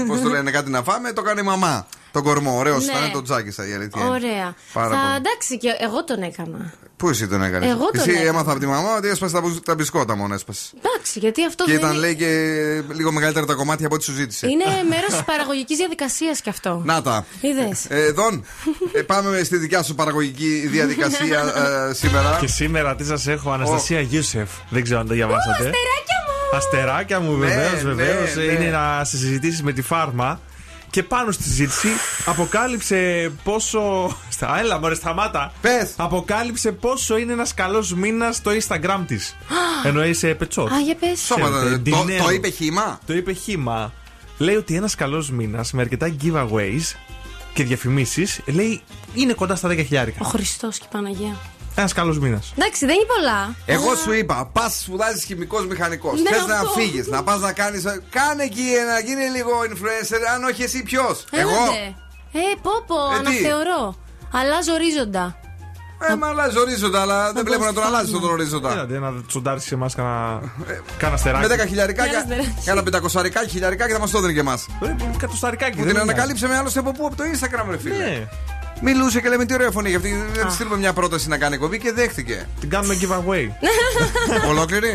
Πώς το λένε, κάτι να φάμε, το κάνει η μαμά. Τον κορμό. Ωραίος Ναι. ήταν, τον τζάκισα η αλήθεια. είναι. Ωραία. Πάρα θα, πολύ. εντάξει, και εγώ τον έκανα. Πού εσύ τον έκανες; Εγώ τον Εσύ έκανα. έμαθα από τη μαμά ότι έσπασε τα, μπουζ- τα μπισκότα μόνο έσπασε. Εντάξει, γιατί αυτό Και δεν ήταν είναι... λέει και λίγο μεγαλύτερα τα κομμάτια από ό,τι σου ζήτησε. είναι [LAUGHS] μέρος της παραγωγικής διαδικασίας κι αυτό. Να τα. Είδες. Ε, Δον, ε, πάμε στη δικιά σου παραγωγική διαδικασία ε, σήμερα. Και σήμερα τι σας έχω, Αναστασία Γιούσεφ. Δεν ξέρω αν το διαβάσατε. Αστεράκια μου! Αστεράκια μου, Ναι, βεβαίως, ναι, βεβαίως. ναι. Είναι να συζητήσεις με τη φάρμα. Και πάνω στη συζήτηση αποκάλυψε πόσο. Στα, έλα, μωρέ, σταμάτα. Πες. Αποκάλυψε πόσο είναι ένας καλός μήνας στο Instagram της. Εννοεί σε πετσότ. Α, για πες. Σώματα, Ξέρετε, το, dinero. το είπε χήμα. Το είπε χήμα. Λέει ότι ένας καλός μήνας με αρκετά giveaways και διαφημίσεις λέει είναι κοντά στα 10 χιλιάρικα. Ο Χριστός και η Παναγία. Ένας καλός μήνας. Εντάξει, δεν είναι πολλά. Εγώ σου είπα, πας σπουδάζεις χημικός μηχανικός. Ναι, Θες να αυτό. φύγεις, να πας να κάνει. Κάνε εκεί να γίνει λίγο influencer, αν όχι εσύ ποιος; Εγώ; Έλατε. Ε, πω πω, Ε, τι; αναθεωρώ. Αλλάζω ορίζοντα. Ε, μα αλλάζει ορίζοντα, αλλά δεν βλέπω να τον πω αλλάζεις φάρμα. τον ορίζοντα. Έλατε να τσοντάρει σε εμάς κάνα, κάνα στεράκι. Με 10 χιλιαρικά, Ένα στεράκι. κάνα πεντακοσαρικά χιλιαρικά και θα μας το έδινε και εμάς. Ε, Κατοσταρικάκι. Που δεν την είναι. ανακαλύψαμε άλλωστε από πού, από το Instagram, ρε φίλε. Ναι. Μιλούσε και λέμε τι ωραία φωνή, γιατί δεν της στείλουμε μια πρόταση να κάνει κομπή και δέχτηκε. Την κάνουμε giveaway. [LAUGHS] Ολόκληρη.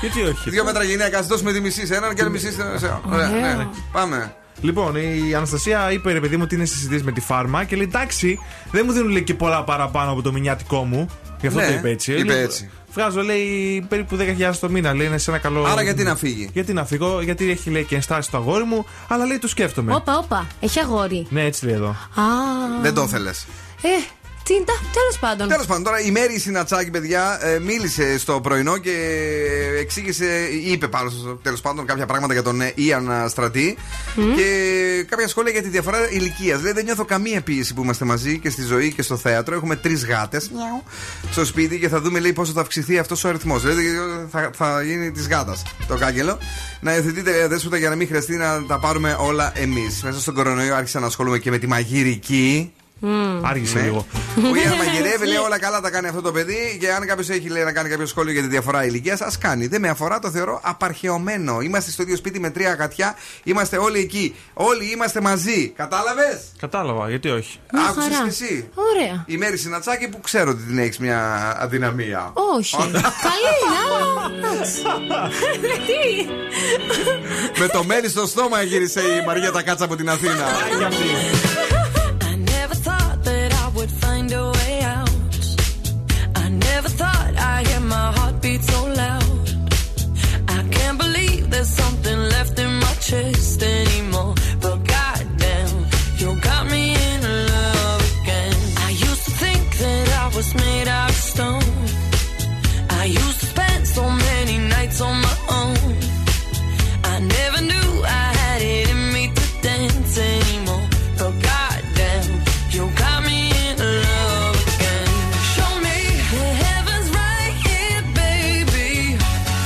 Γιατί όχι. Δύο μέτρα γυναίκα, δώσουμε τη μισή σε έναν και άλλη μισή σε. σε- Ωραία, ναι. Πάμε. Λοιπόν, η Αναστασία είπε ρε παιδί μου ότι είναι συζητήσει με τη φάρμα και λέει εντάξει, δεν μου δίνουν λέει, και πολλά παραπάνω από το μηνιάτικό μου. Γι' αυτό Ναι, το είπε έτσι. είπε Λέει, έτσι. Βγάζω, λέει, περίπου 10.000 το μήνα. Λέει, είναι σε ένα καλό. Άρα γιατί να φύγει; Γιατί να φύγω, γιατί έχει λέει και ενστάσει το αγόρι μου, αλλά λέει το σκέφτομαι. Όπα, όπα. Έχει αγόρι. Ναι, έτσι λέει εδώ. Α. Δεν το ήθελε. Ε, Τσίντα, τέλος πάντων. Τέλος πάντων, τώρα η Μέρη Συνατσάκη, παιδιά, ε, μίλησε στο πρωινό και εξήγησε, είπε πάνω τέλος πάντων κάποια πράγματα για τον ε, Ιαν Στρατή και κάποια σχόλια για τη διαφορά ηλικίας. Δηλαδή, δεν νιώθω καμία πίεση που είμαστε μαζί και στη ζωή και στο θέατρο. Έχουμε τρεις γάτες στο σπίτι και θα δούμε λέει πόσο θα αυξηθεί αυτός ο αριθμός. Δηλαδή, θα, θα γίνει της γάτας το κάγκελο. Να υιοθετείτε δέσποτα για να μην χρειαστεί να τα πάρουμε όλα εμείς. Μέσα στον κορονοϊό άρχισα να ασχολούμαι και με τη μαγειρική. Άργησε Ναι. λίγο. Ο Γιάννη μαγειρεύει, λέει όλα καλά τα κάνει αυτό το παιδί. Και αν κάποιος έχει λέει, να κάνει κάποιο σχόλιο για τη διαφορά ηλικίας, ας κάνει. Δεν με αφορά, το θεωρώ απαρχαιωμένο. Είμαστε στο ίδιο σπίτι με τρία γατιά. Είμαστε όλοι εκεί. Όλοι είμαστε μαζί. Κατάλαβες; Κατάλαβα, γιατί όχι. Άκουσες και εσύ; Ωραία. Η Μέρη Συνατσάκη που ξέρω ότι την έχεις μια αδυναμία. Όχι. Καλή είναι, αλλά. εντάξει. Τι; με το μέλι στο στόμα γύρισε η Μαρία Τακάτσα από την Αθήνα. Made out of stone. I used to spend so many nights on my own. I never knew I had it in me to dance anymore. But goddamn, you got me in love again. Show me the heavens right here, baby.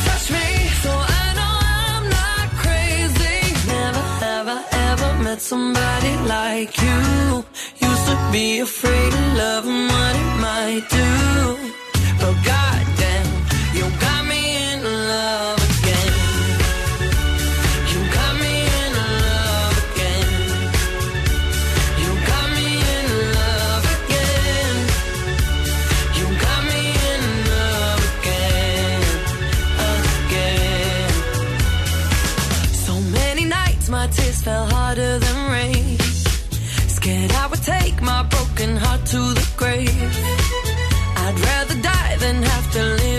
Touch me so I know I'm not crazy. Never, ever, ever met somebody like you. Used to be afraid of love and I do? the.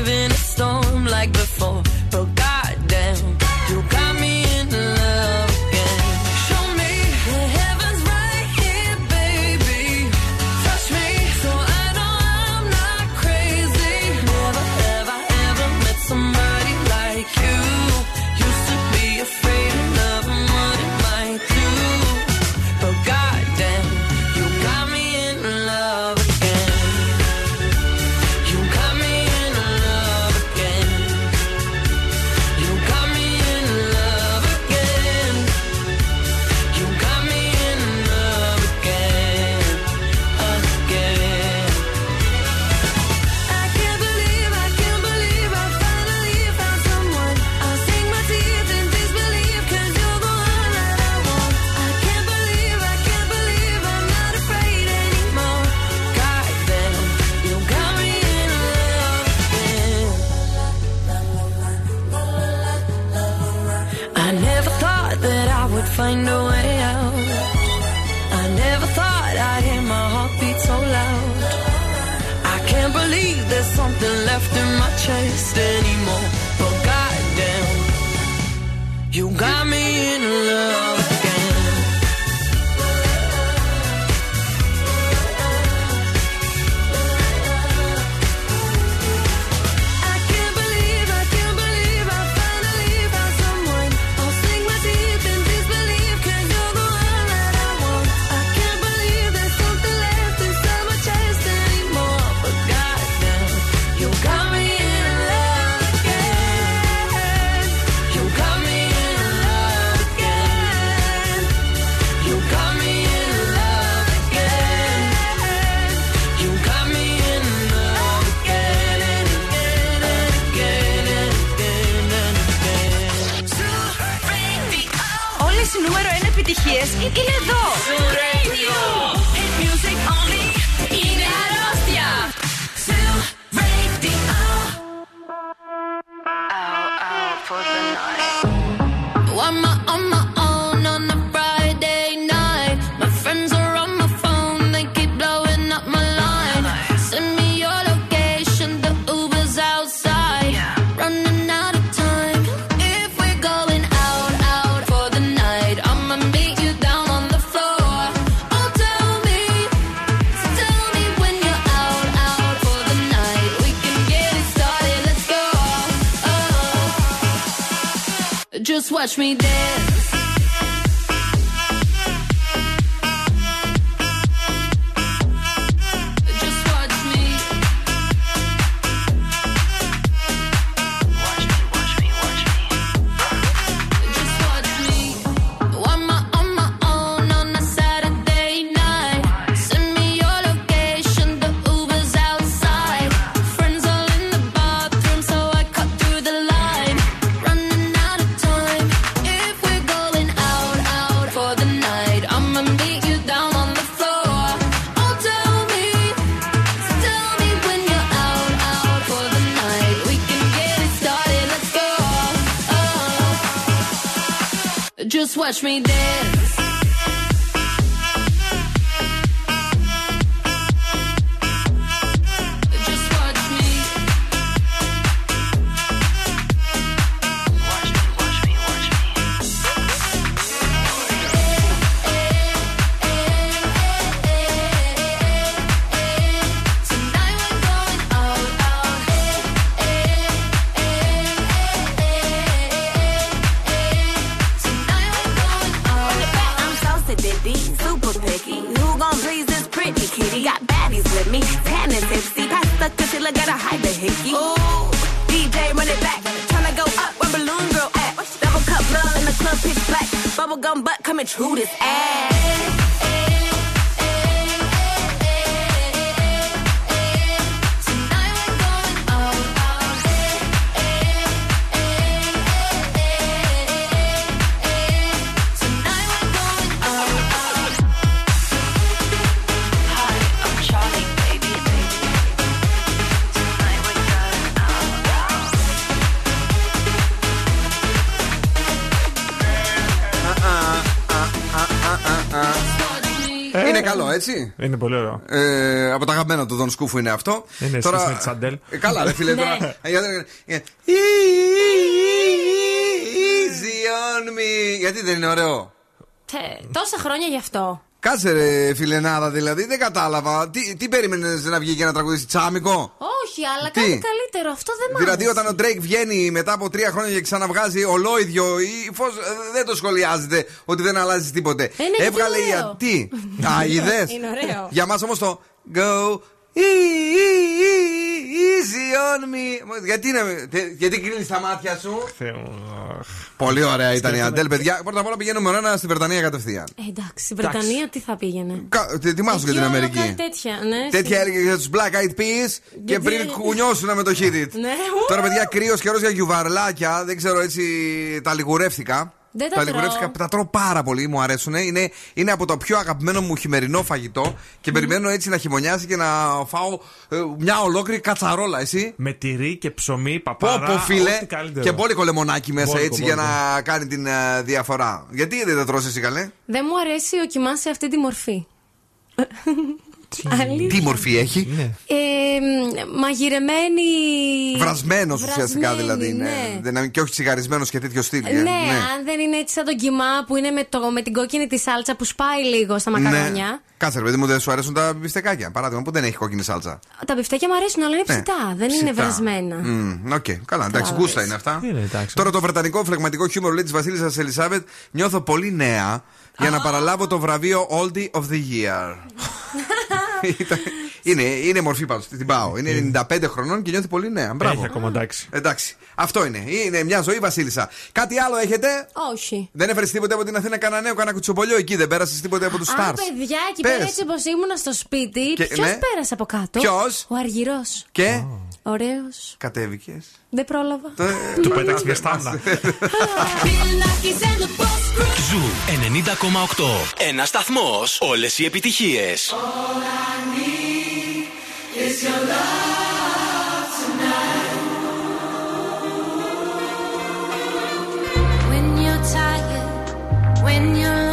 Έτσι. Είναι πολύ ωραίο. Ε, από τα αγαπημένα του Δον Σκούφου είναι αυτό. Είναι τώρα... με τη Σαντέλ. Ε, καλά, ρε φίλε. Ναι. τώρα. Ε, γιατί- ε, Easy on me. Γιατί δεν είναι ωραίο; Τε, Τόσα χρόνια γι' αυτό. Κάτσε ρε φιλενάδα δηλαδή, δεν κατάλαβα. Τι, τι περίμενες να βγει για να τραγουδήσει τσάμικο; Όχι, αλλά Τι; κάτι καλύτερο. Αυτό δεν μ' Δηλαδή, άρεσε. όταν ο Drake βγαίνει μετά από τρία χρόνια και ξαναβγάζει ολόιδιο ύφο, δεν το σχολιάζετε ότι δεν αλλάζει τίποτε. Ε, ναι, γιατί Έβγαλε είναι η. ωραίο. α- Τι. [LAUGHS] Α, είδες; Είναι ωραίο. Για μας όμως το Go e- e- e- easy on me. Γιατί, είναι, τε- γιατί κλείνει τα μάτια σου; Πολύ ωραία ήταν η Σκέφτομαι. Αντέλ, παιδιά. Πρώτα απ' όλα πηγαίνουμε ένα στη Βρετανία κατευθείαν. Ε, εντάξει, η Βρετανία τι θα πήγαινε; Κα- τε- Ετοιμάσου για Εκεί την όλο Αμερική. κάτι τέτοια, ναι. Τέτοια στη- έλεγε για τους Black Eyed Peas και Γιατί- πριν κουνιώσουν με το hit it. Ναι, Τώρα, ου. παιδιά, κρύος καιρός για γιουβαρλάκια. Δεν ξέρω έτσι. Τα λιγουρεύτηκα. Δεν τα τρώω. λιγουρεύτηκα. Τα τρώω πάρα πολύ, μου αρέσουν. Είναι, είναι από το πιο αγαπημένο μου χειμερινό φαγητό και περιμένω έτσι να χειμωνιάσει και να φάω ε, μια ολόκληρη κατσαρόλα, εσύ. Με τυρί και ψωμί, Πω, παπάρα. πω, φίλε. ό,τι καλύτερο. Και μπόλικο λεμονάκι μέσα Μπόλικο, έτσι για μπόλικο. να κάνει την ε, διαφορά. Γιατί δεν τα τρώσει εσύ καλέ; Δεν μου αρέσει ο κοιμά σε αυτή τη μορφή. [LAUGHS] Αλήθεια. Τι μορφή έχει; Ε, μ, μαγειρεμένη. Βρασμένος ουσιαστικά Βρασμένη, δηλαδή. είναι. ναι. Δεν- και όχι τσιγαρισμένος και τέτοιο στυλ. Ναι, ε, αν δεν είναι έτσι σαν τον κιμά που είναι με, το, με την κόκκινη τη σάλτσα που σπάει λίγο στα μακαρόνια. Ναι. Κάτσε, ρε παιδί μου, δεν σου αρέσουν τα μπιφτεκάκια. Παράδειγμα, που δεν έχει κόκκινη σάλτσα. Τα μπιφτέκια μου αρέσουν, αλλά είναι Ναι, ψητά. Δεν είναι ψητά. βρασμένα. Μμ, Οκ, καλά, εντάξει, Κατάλαβες. γούστα είναι αυτά. Είναι, εντάξει. Τώρα το βρετανικό φλεγματικό χιούμορ λέει της Βασίλισσας Ελισάβετ νιώθω πολύ νέα για να παραλάβω το βραβείο Oldie of the Year. [LAUGHS] Ήταν- είναι, είναι μορφή πάντως, την πάω. Είναι 95 χρονών και νιώθει πολύ νέα. Μπράβο. Έχει ακόμα εντάξει. Εντάξει. Αυτό είναι. Είναι μια ζωή, Βασίλισσα. Κάτι άλλο έχετε; Όχι. Δεν έφερες τίποτε από την Αθήνα κανένα νέο, κανένα κουτσοπολιό εκεί; Δεν πέρασες τίποτε από τους Α, Stars; παιδιά, εκεί Πες. πέρα έτσι όπω ήμουνα στο σπίτι, Και- ποιος ναι. πέρασε από κάτω; Ποιος; Ο Αργυρός. Και; Ωραίος. κατέβηκες. Δεν πρόλαβα. Του πέταξε μια στάνα. [LAUGHS] Zoo 90,8. Ένας σταθμός. Όλες οι επιτυχίες. When you're tired, when you're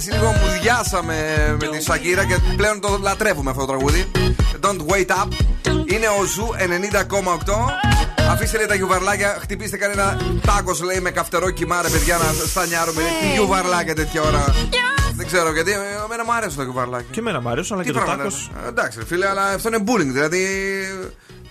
έτσι λίγο, μουδιάσαμε με τη Σακύρα και πλέον το λατρεύουμε αυτό το τραγούδι. Don't wait up. Είναι ο Zoo 90,8. Αφήστε λέει τα γιουβαρλάκια, χτυπήστε κανένα tacos λέει με καυτερό κιμά ρε παιδιά να στανιάρουμε. Τι γιουβαρλάκια τέτοια ώρα. Δεν ξέρω γιατί, εμένα μου άρεσε το γιουβαρλάκι. Και εμένα μου αρέσει, αλλά Τι και το πράγματα, tacos. ε, Εντάξει, ρε φίλε, αλλά αυτό είναι bullying. Δηλαδή.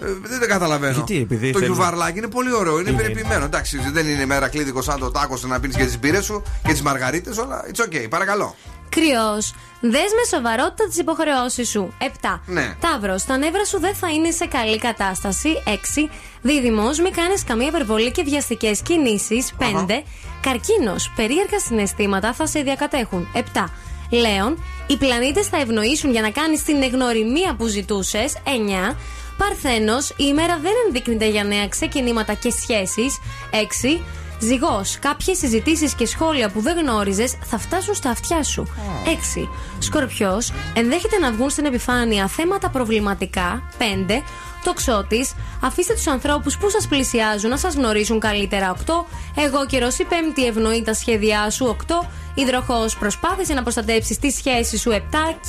Ε, δεν το καταλαβαίνω. Γιατί, επειδή το θέλουν- γιουβαρλάκι είναι πολύ ωραίο, είναι Είναι; περιποιημένο. Εντάξει, δεν είναι μερακλείδικο σαν το taco να πίνεις και τις μπύρες σου και τις μαργαρίτες, αλλά it's okay, παρακαλώ. Κρυός. Δες με σοβαρότητα τις υποχρεώσεις σου. 7. Ναι. Ταύρος. Τα νεύρα σου δεν θα είναι σε καλή κατάσταση. 6. Δίδυμος. Μην κάνεις καμία υπερβολή και βιαστικές κινήσεις. 5. Καρκίνος. Περίεργα συναισθήματα θα σε διακατέχουν. 7. Λέων. Οι πλανήτες θα ευνοήσουν για να κάνεις την εγνωριμία που ζητούσες. 9. Παρθένος. Η ημέρα δεν ενδείκνυται για νέα ξεκινήματα και σχέσεις. 6. Ζυγός. Κάποιες συζητήσεις και σχόλια που δεν γνώριζες θα φτάσουν στα αυτιά σου. 6. Σκορπιός. Ενδέχεται να βγουν στην επιφάνεια θέματα προβληματικά. 5. Τοξότη. Αφήστε τους ανθρώπους που σας πλησιάζουν να σας γνωρίσουν καλύτερα. 8. Εγώ καιρός η πέμπτη ευνοεί τα σχέδιά σου. 8. Υδροχό. Προσπάθησε να προστατέψει τη σχέση σου. 7.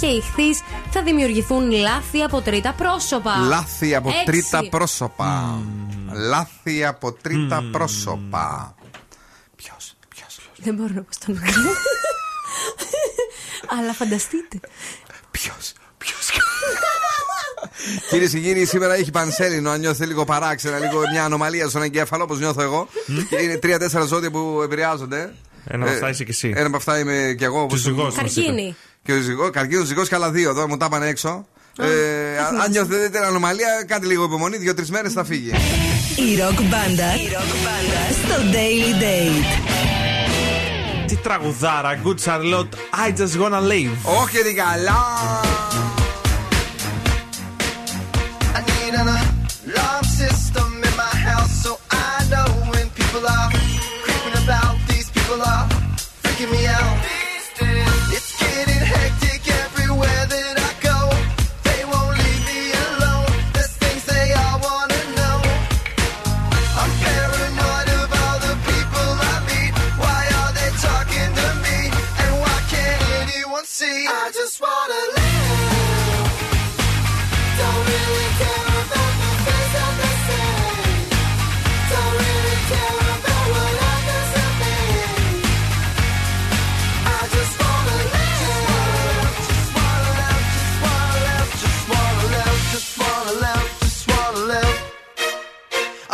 Και ηχθεί. Θα δημιουργηθούν λάθη από τρίτα πρόσωπα. Λάθη από Έξι. τρίτα πρόσωπα. Λάθη από τρίτα πρόσωπα. Δεν μπορώ να πω στον νου. [LAUGHS] Αλλά φανταστείτε. [LAUGHS] Κυρίες και κύριοι, σήμερα έχει πανσέλινο. Αν νιώθετε λίγο παράξενα, λίγο μια ανομαλία στον εγκέφαλο, όπως νιώθω εγώ. Και είναι τρία-τέσσερα ζώδια που επηρεάζονται. Ένα από αυτά είσαι και εσύ. Ένα από αυτά είμαι και εγώ. όπως- ζυγός, Καρκίνη. Και ο ζυγό, καρκίνο, ζυγός και άλλα δύο εδώ, μου τα πάνε έξω. Ε, αν- αν νιώθετε την ανομαλία, κάντε λίγο υπομονή, δύο-τρεις μέρες θα φύγει. Η ροκ μπάντα στο Daily Date. Τι τραγουδάρα, Good Charlotte, I just wanna live. Όχι, τι καλά.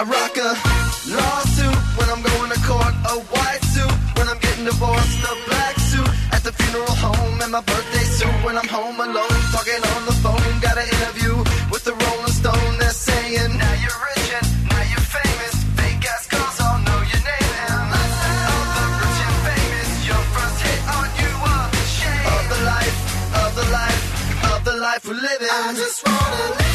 Rock a lawsuit when I'm going to court, a white suit when I'm getting divorced, a black suit at the funeral home, and my birthday suit when I'm home alone, talking on the phone. Got an interview with the Rolling Stone. They're saying, Now you're rich and now you're famous. Fake ass all know your name. And the rich and famous, your first hit on you shame of the life, of the life, of the life we're living. I just wanna live.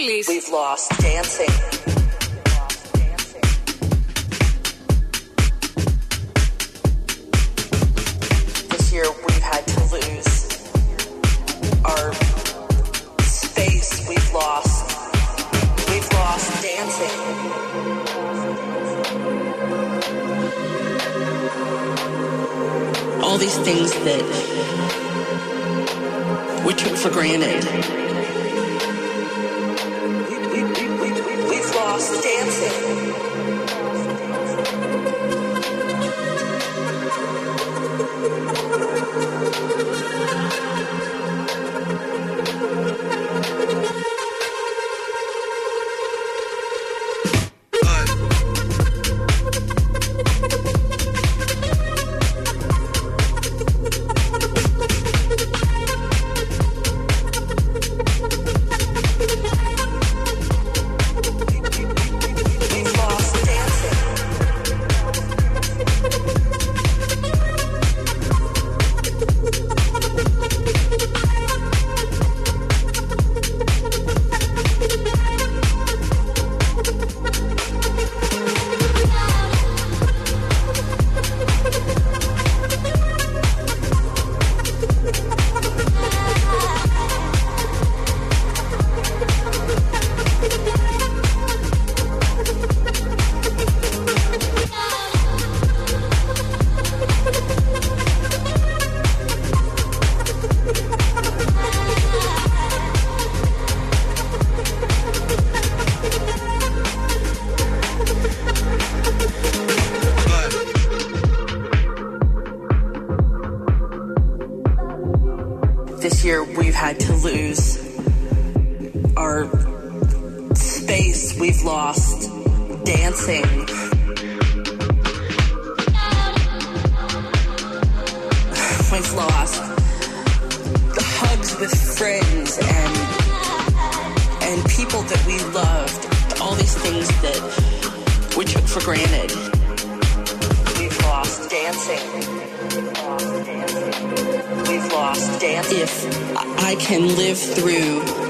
We've lost dancing. Our space. We've lost dancing. [SIGHS] We've lost the hugs with friends and and people that we loved. All these things that we took for granted. We've lost dancing. We've lost dancing. If I can live through,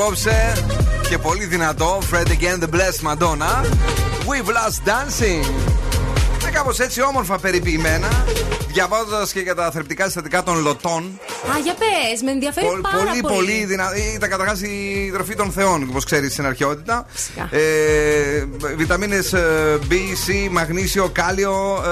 Απόψε και πολύ δυνατό. Fred again the blessed Madonna. We've lost dancing. Είναι κάπως έτσι όμορφα περιποιημένα. Διαβάζοντας και για τα θρεπτικά συστατικά των λωτών. Α, για πες, με ενδιαφέρει Πολύ, πάρα πολύ, πολύ. πολύ δυνατή. Ήταν καταρχάς η τροφή των θεών, όπως ξέρεις στην αρχαιότητα. Ε, Βιταμίνες B, C, μαγνήσιο, κάλιο.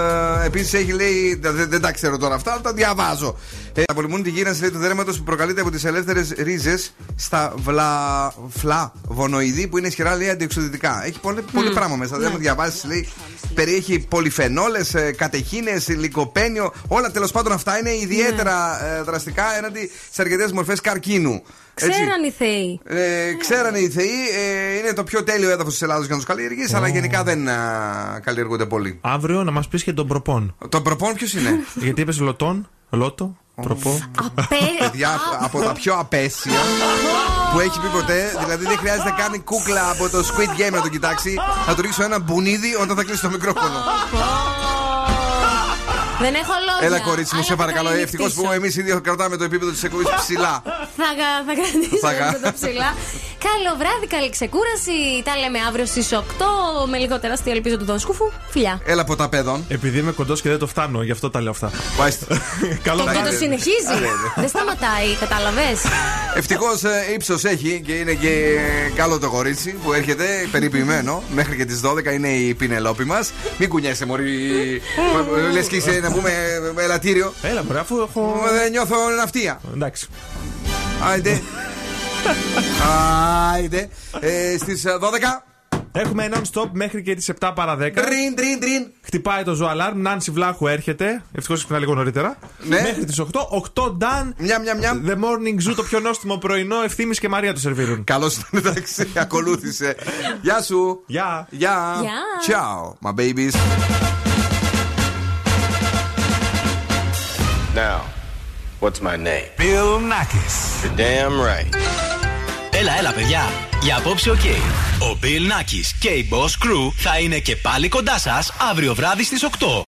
Ε, Επίσης έχει λέει. Δεν, δεν τα ξέρω τώρα αυτά, αλλά τα διαβάζω. Ε, απολυμούν τη γύρανση λέει, του δέρματος που προκαλείται από τις ελεύθερες ρίζες στα βλα... φλαβονοειδή που είναι ισχυρά λέει αντιεξοδυτικά. Έχει πολύ, πολύ Μμ. πράγμα μέσα. Δεν Ναι. μου διαβάσει, λέει. Περιέχει πολυφενόλες, κατεχίνες, λικοπένιο. Όλα τέλος πάντων αυτά είναι ιδιαίτερα ε, δραστικά έναντι σε αρκετές μορφές καρκίνου. Έτσι. Ξέραν οι θεοί. Ε, ξέρανε οι θεοί, ε, είναι το πιο τέλειο έδαφος της Ελλάδα για να τους καλλιεργήσει, αλλά γενικά δεν α, καλλιεργούνται πολύ. Αύριο να μας πεις και τον προπόν. Τον προπόν ποιος είναι; [LAUGHS] Γιατί είπες λωτόν, λότο, προπό. Παιδιά, από τα πιο απέσια που έχει πει ποτέ. Δηλαδή δεν χρειάζεται να κάνει κούκλα από το Squid Game να το κοιτάξει. Θα του ρίξω ένα μπουνίδι όταν θα κλείσει το μικρόφωνο. Δεν έχω λόγια. Έλα, κορίτσι μου, Αλλά σε θα παρακαλώ. Ευτυχώς που καληνυχτήσω. εμείς οι δύο κρατάμε το επίπεδο της εκπομπής ψηλά. Θα, κα- θα κρατήσω Θα κα- αυτό το ψηλά. Καλό βράδυ, καλή ξεκούραση. Τα λέμε αύριο στις 8 με λίγο τεράστια ελπίζω του Δον Σκούφου. Φιλιά. Έλα από τα παιδών. Επειδή είμαι κοντός και δεν το φτάνω, γι' αυτό τα λέω αυτά. [LAUGHS] Καλό Και βράδυ. το συνεχίζει. Ναι, ναι. Δεν σταματάει, κατάλαβες. Ευτυχώς ύψος έχει και είναι και καλό το κορίτσι που έρχεται περιποιημένο. Μέχρι και τις 12 είναι η πινελόπη μας. Μην κουνιέσαι, Μωρή. Λες και είσαι να πούμε ελαττήριο. Έλα, μπράβο, αφού έχω. Δεν νιώθω ναυτία. Εντάξει. Άιντε. Άιντε. Ε, Στις 12. Έχουμε non-stop μέχρι και τις 7 παρα 10. Τρίν, τρίν, τρίν. Χτυπάει το ζωαλάρμ. Νάνση Βλάχου έρχεται. Ευτυχώς ξυπνά λίγο νωρίτερα. Ναι. Μέχρι τις 8. 8 Νταν. Μια, μια, μια. The morning zoo, το πιο νόστιμο πρωινό. Ευθύνη και Μαρία το σερβίρουν. Καλό ήταν, εντάξει. [LAUGHS] Ακολούθησε. Γεια σου. Γεια. Γεια. Γεια. Ciao, my babies. Now, What's my name? Bill Nakis. You're damn right. Έλα, έλα, παιδιά. Για απόψε, οκ. Ο Bill Nakis και η Boss Crew θα είναι και πάλι κοντά σας αύριο βράδυ στις 8.